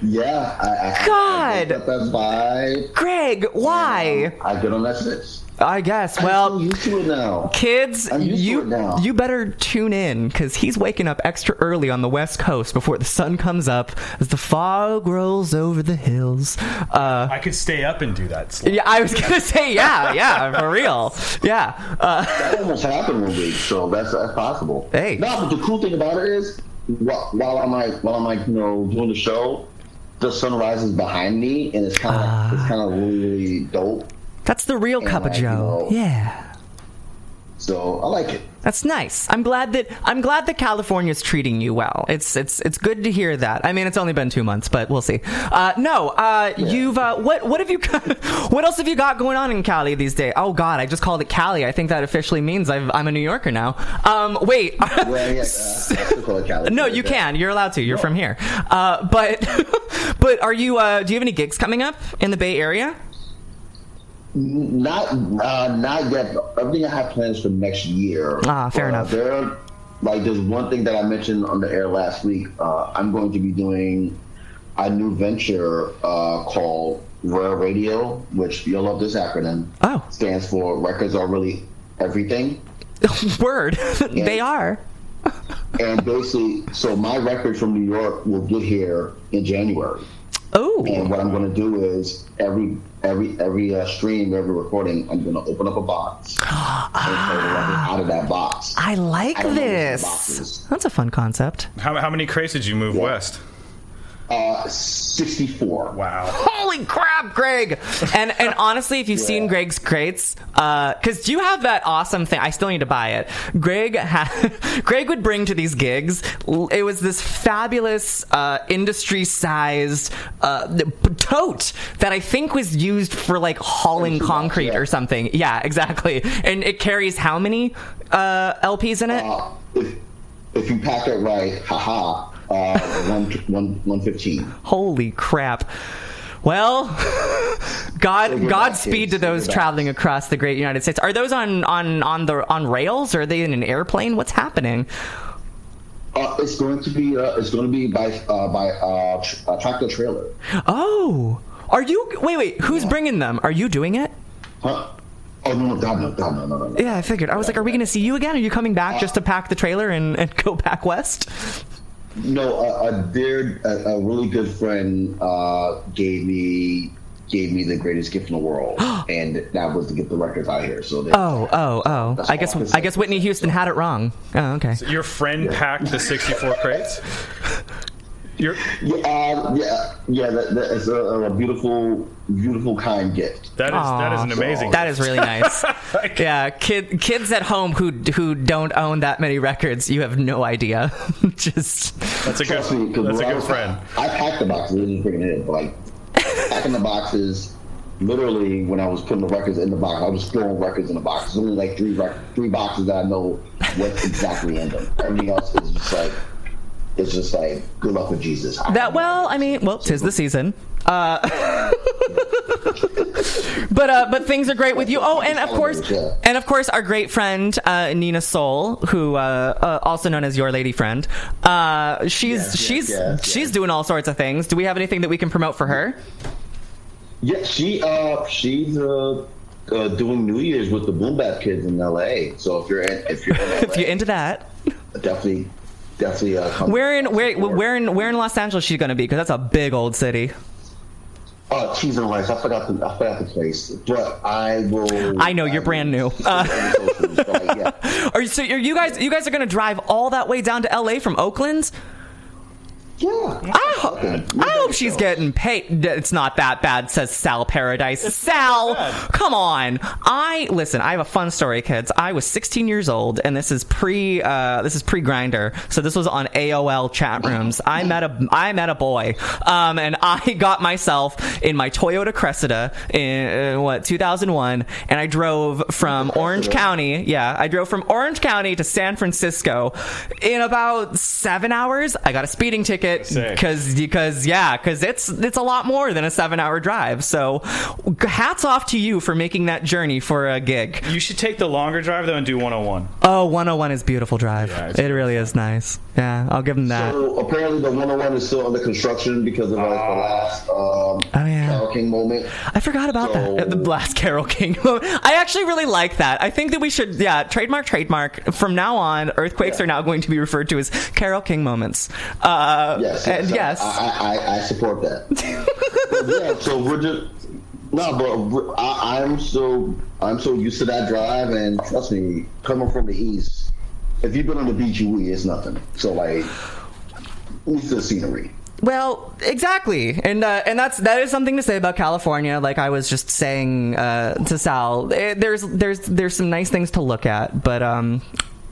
Yeah, I, I, God. I, I that's vibe. Greg, why? I get on that switch. I guess. Well, I'm used to it now. Kids, I'm used to you it now. you better tune in because he's waking up extra early on the west coast before the sun comes up as the fog rolls over the hills. Uh, I could stay up and do that. yeah, I was gonna say yeah, yeah, for real, yeah. Uh, That almost happened one week, so that's that's possible. Hey. No, but the cool thing about it is, while, while I'm like while I'm like you know doing the show, the sun rises behind me, and it's kind of Ah. it's kind of really really dope. that's the real And, cup of you Joe. know, Yeah. So I like it. That's nice. I'm glad that I'm glad that California's treating you well. It's it's it's good to hear that. I mean, it's only been two months, but we'll see. Uh, no, uh, you've uh, what what have you got, what else have you got going on in Cali these days? Oh God, I just called it Cali. I think that officially means I've, I'm a New Yorker now. Um, wait. Well, yeah, uh, I call it Cali. No, you can. You're allowed to. You're from here. Uh, but but are you? Uh, do you have any gigs coming up in the Bay Area? Not uh, not yet. Everything I have plans for next year. Ah, fair Uh, enough. There, like, there's one thing that I mentioned on the air last week. Uh, I'm going to be doing a new venture uh, called Rare Radio, which you'll love this acronym. Oh, stands for Records Are Really Everything. Word, they are. and basically, so my record from New York will get here in January. Oh. And what I'm going to do is every every every uh, stream, every recording, I'm going to open up a box and play the record out of that box. I like I don't know what's in the this. That's a fun concept. How, how many crates did you move west? Uh, 64. Wow. Holy crap, Greg! And and honestly, if you've seen Greg's crates, uh because you have that awesome thing, I still need to buy it. Greg ha- Greg would bring to these gigs. It was this fabulous uh, industry-sized uh, p- tote that I think was used for like hauling concrete or something. Yeah, exactly. And it carries how many uh, LPs in it? Uh, if, if you pack it right, haha, uh, one, one, 115. Holy crap. Well, God, it Godspeed to those Figure it out. traveling across the great United States. Are those on on on the on rails? Or are they in an airplane? What's happening? Uh, it's going to be uh, it's going to be by uh, by uh, tr- uh, tractor trailer. Oh, are you? Wait, wait. Who's bringing them? Are you doing it? Huh? Oh no, no, God, no, God, no, no, no, no. Yeah, I figured. I was like, are we going to see you again? Are you coming back just to pack the trailer and, and go back west? No, a, a dear, a, a really good friend uh, gave me gave me the greatest gift in the world, and that was to get the records out here. So they, Oh, oh, oh. I guess I I guess Whitney Houston had it wrong. Oh, okay. Your friend packed the 64 crates? You're, yeah, uh, yeah, yeah. That, that is a, a beautiful, beautiful, kind gift. that is that is an Aw. amazing. That is really nice. yeah, kid, kids at home who who don't own that many records, you have no idea. Just That's a good. Trust me, 'cause That's a when I good friend. I packed the boxes. It was freaking it, like packing the boxes. Literally, when I was putting the records in the box, I was throwing records in the box. There's only like three rec- three boxes that I know what's exactly in them. Everything else is just like it's just like good luck with Jesus. I that. Well, I mean, well, tis the season. Uh, but uh, but things are great with you. Oh, and of course, and of course, our great friend uh, Nina Soul, who uh, uh, also known as your lady friend. Uh, she's Yes, yes, she's yes, she's doing all sorts of things. Do we have anything that we can promote for her? Yeah, she uh she's uh, uh doing New Year's with the Boom Bap Kids in L.A. So if you're in, if you're LA, if you're into that, definitely definitely uh, where in where where in where in Los Angeles she's going to be? Because that's a big old city. Oh, cheese and rice. I forgot the I forgot the place, but I will. I know you're brand new. Uh, yeah. are you, so are you guys you guys are going to drive all that way down to L.A. from Oakland? Yeah. I, ho- I hope she's getting paid. It's not that bad, says Sal Paradise. Sal, come on. I listen. I have a fun story, kids. I was 16 years old, and this is pre. Uh, this is pre Grindr, so this was on AOL chat rooms. I met a. I met a boy, um, and I got myself in my Toyota Cressida in uh, what 2001, and I drove from Orange County. Yeah, I drove from Orange County to San Francisco in about seven hours. I got a speeding ticket it because because yeah, because it's it's a lot more than a seven hour drive. So hats off to you for making that journey for a gig. You should take the longer drive though and do 101. Oh, 101 is beautiful drive. it really is nice. Yeah, I'll give them that. So apparently the 101 is still under construction because of like the last um, oh, yeah. Carole King moment. I forgot about that. The last Carole King. I actually really like that. I think that we should, yeah, trademark, trademark. From now on, earthquakes are now going to be referred to as Carole King moments. Uh, Yes, and yes. I, I, I support that. Yeah, so we're just no, but I, I'm so I'm so used to that drive, and trust me, coming from the east, if you've been on the beach, you it's nothing. So like, to the scenery. Well, exactly, and uh, and that's that is something to say about California. Like I was just saying uh, to Sal, eh, there's there's there's some nice things to look at, but um,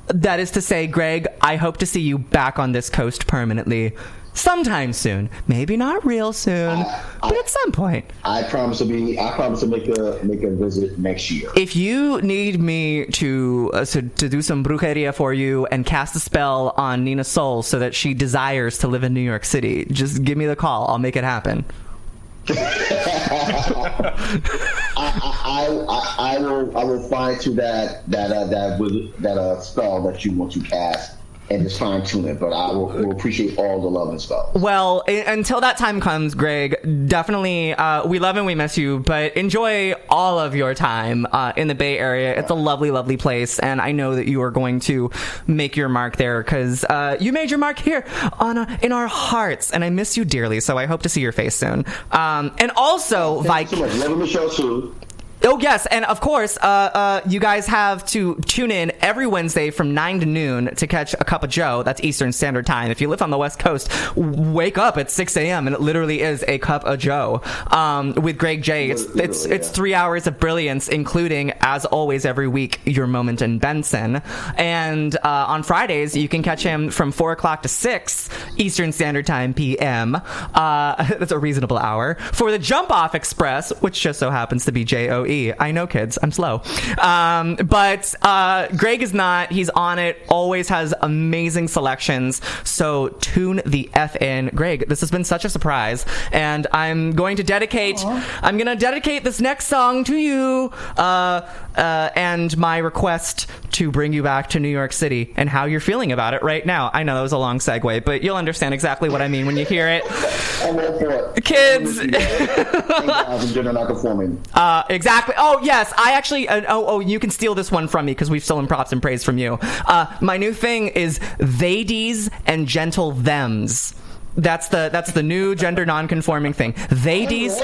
that is to say, Greg, I hope to see you back on this coast permanently sometime soon. Maybe not real soon, but at some point. I promise to be. I promise to make a make a visit next year. If you need me to uh, so, to do some brujeria for you and cast a spell on Nina Soul so that she desires to live in New York City, just give me the call. I'll make it happen. I, I, I will I will find to that that uh, that that uh, spell that you want to cast and just fine tune it. But I will, will appreciate all the love and spells. Well, until that time comes, Greg, definitely uh, we love and we miss you, but enjoy all of your time uh, in the Bay Area. It's a lovely, lovely place, and I know that you are going to make your mark there because uh, you made your mark here on uh in our hearts, and I miss you dearly. So I hope to see your face soon. Um, and also, Vik. so much. Love the show too. Oh yes, and of course, uh, uh, you guys have to tune in every Wednesday from nine to noon to catch a cup of Joe. That's Eastern Standard Time. If you live on the West Coast, wake up at six a.m. and it literally is a cup of Joe um, with Greg J. It's it's it's three hours of brilliance, including as always every week your moment in Benson. And uh, on Fridays, you can catch him from four o'clock to six Eastern Standard Time p.m. Uh, that's a reasonable hour for the Jump Off Express, which just so happens to be J O E. I know, kids, I'm slow. Um, but uh, Greg is not. He's on it. Always has amazing selections. So tune the f in, Greg. This has been such a surprise, and I'm going to dedicate. I'm going to dedicate this next song to you, uh, uh, and my request to bring you back to New York City and how you're feeling about it right now. I know that was a long segue, but you'll understand exactly what I mean when you hear it. I'm all for it. Kids. Thank God for gender non-conforming. Uh, exactly. Oh yes, I actually. Uh, oh, oh, you can steal this one from me because we've stolen props and praise from you. Uh, my new thing is theydies and gentle thems. That's the that's the new gender non-conforming thing. Theydies.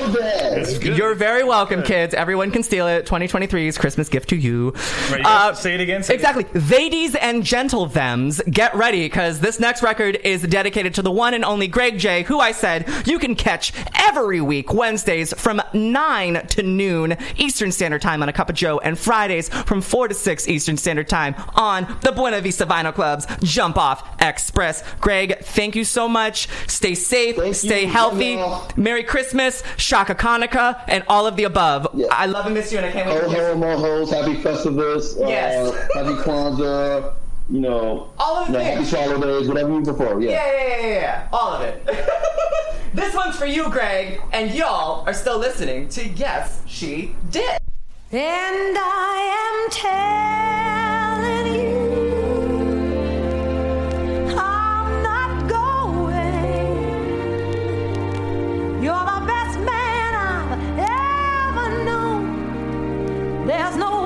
You're very welcome, kids. Everyone can steal it. 2023's Christmas gift to you. Right, you Uh, say it again. Say it Exactly. Theydies and gentle thems. Get ready because this next record is dedicated to the one and only Greg J, who I said you can catch every week, Wednesdays from 9 to noon Eastern Standard Time on A Cup of Joe, and Fridays from 4 to 6 Eastern Standard Time on the Buena Vista Vinyl Club's Jump Off Express. Greg, thank you so much. Stay safe, stay you. healthy. Yeah. Merry Christmas, Shaka Hanukkah, and all of the above. I love and miss you, and I can't wait Ho to ho mo hoes, happy Festivus, Yes. uh, happy Kwanzaa, you know, All of you know, it. happy holidays, whatever you prefer. Yeah. Yeah, yeah, yeah, yeah, yeah. All of it. this one's for you, Greg, and y'all are still listening to Yes, She Did. And I am telling you, There's no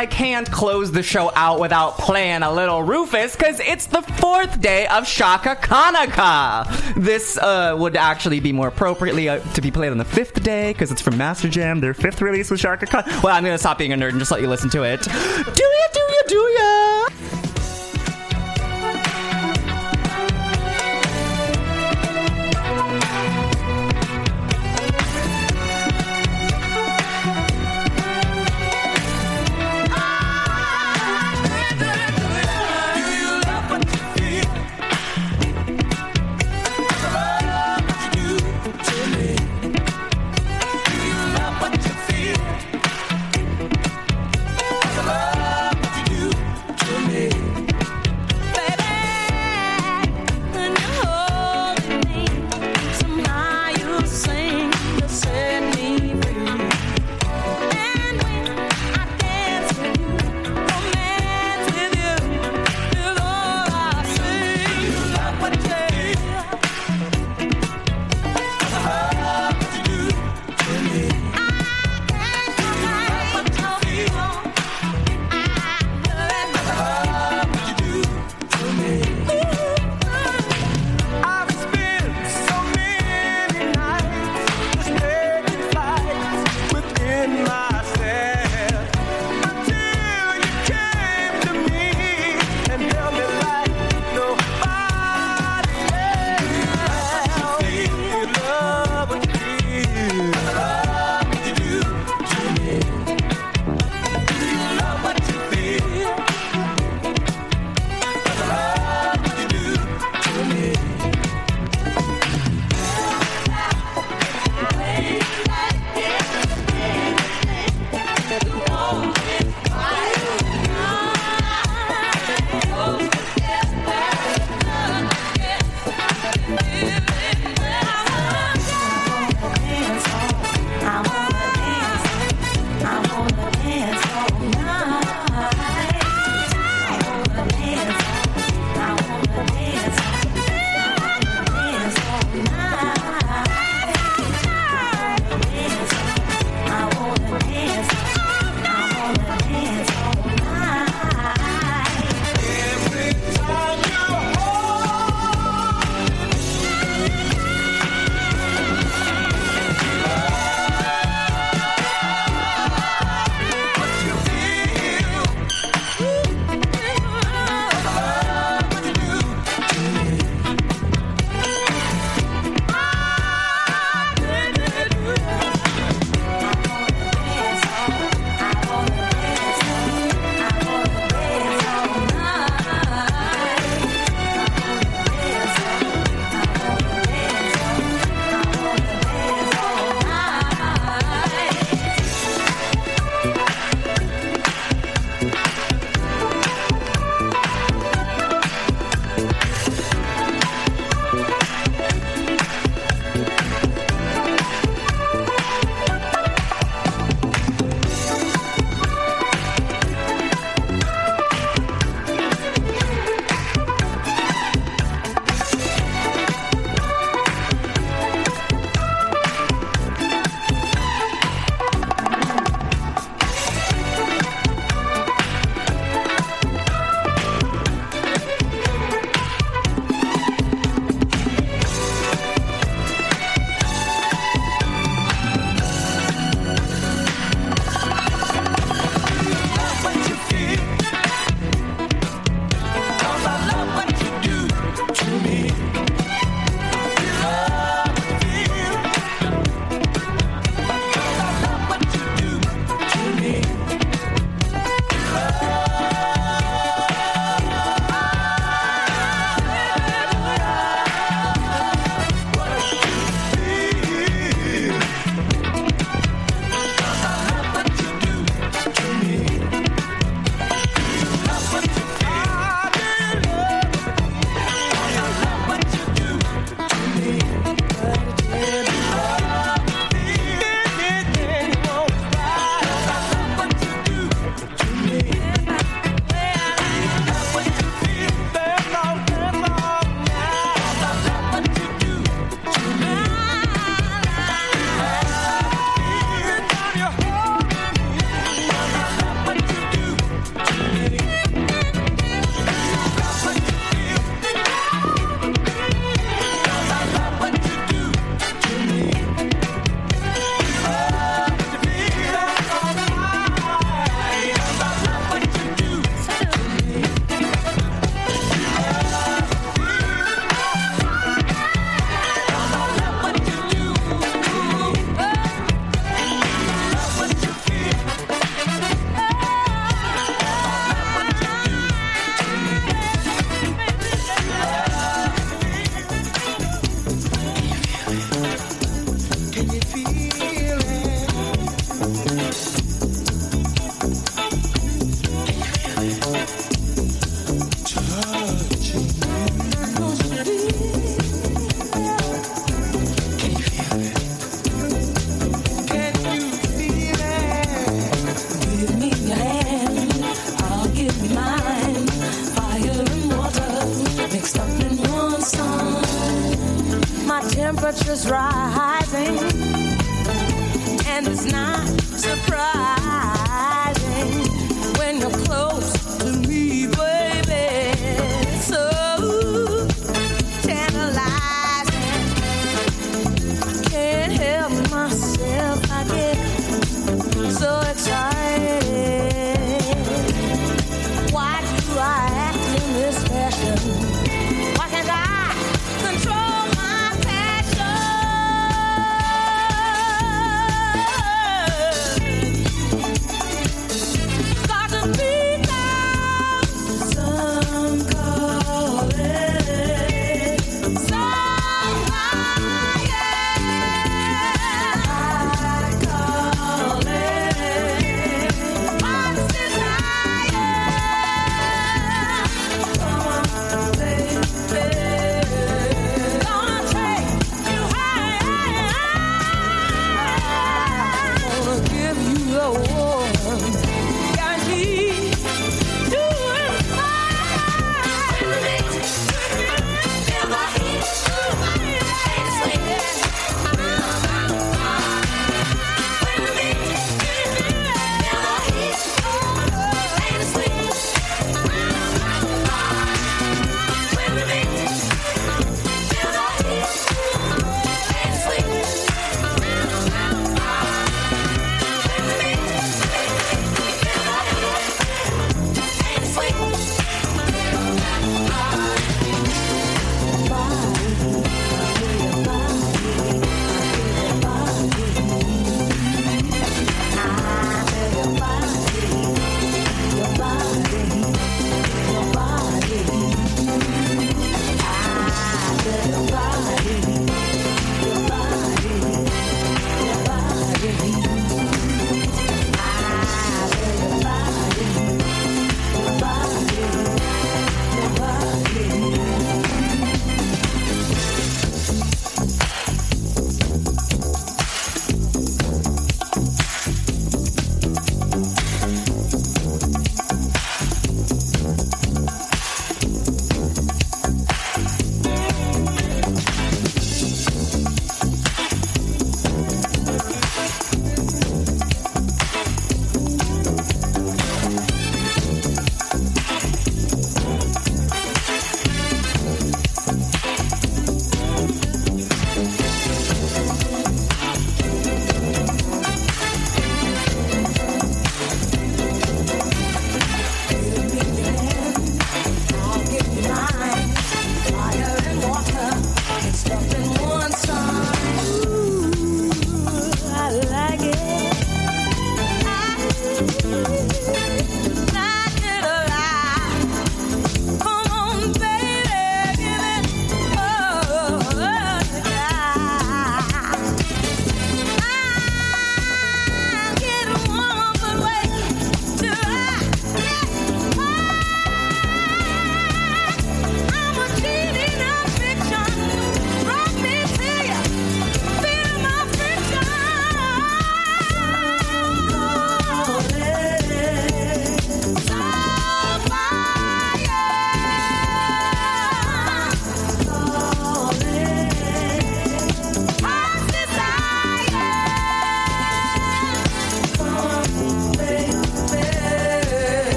I can't close the show out without playing a little Rufus because it's the fourth day of Shaka Kanaka. This uh, would actually be more appropriately uh, to be played on the fifth day because it's from Masterjam, their fifth release with Chaka Khan. Well, I'm gonna stop being a nerd and just let you listen to it.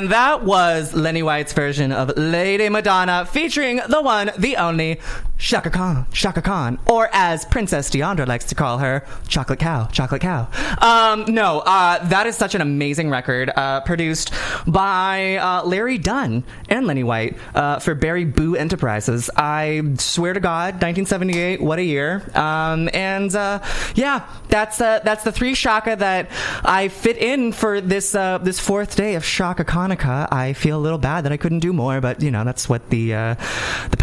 And that was Lenny White's version of Lady Madonna featuring the one, the only Chaka Khan, Chaka Khan, or as Princess Deandra likes to call her, Chocolate Cow, Chocolate Cow. Um, no, uh, that is such an amazing record, uh, produced by uh, Larry Dunn and Lenny White uh, for Barry Boo Enterprises. I swear to God, 1978, what a year! Um, and uh, yeah, that's that's the three Chaka that I fit in for this uh, this fourth day of Chaka Hanukkah. I feel a little bad that I couldn't do more, but you know that's what the uh,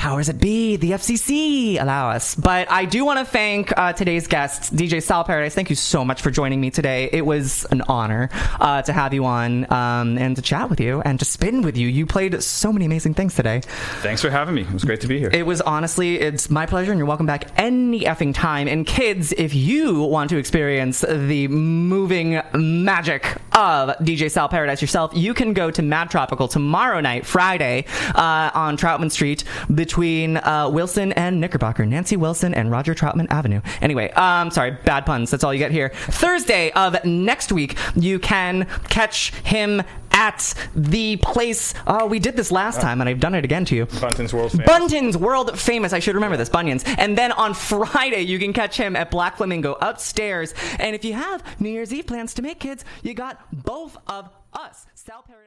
powers that be, the FCC, allow us. But I do want to thank uh, today's guests, DJ Sal Paradise. Thank you so much for joining me today. It was an honor uh, to have you on um, and to chat with you and to spin with you. You played so many amazing things today. Thanks for having me. It was great to be here. It was honestly, it's my pleasure, and you're welcome back any effing time. And kids, if you want to experience the moving magic of DJ Sal Paradise yourself, you can go to Mad Tropical tomorrow night, Friday, uh, on Troutman Street between uh, Wilson and Knickerbocker, Nancy Wilson and Roger Troutman Avenue. Anyway, um, sorry, bad puns. That's all you get here. Thursday of next week, you can catch him at the place. Oh, we did this last time, and I've done it again to you. Bunton's World Famous. Bunton's World Famous. I should remember this. Bunions. And then on Friday, you can catch him at Black Flamingo upstairs. And if you have New Year's Eve plans to make kids, you got both of us. Sal Paradise.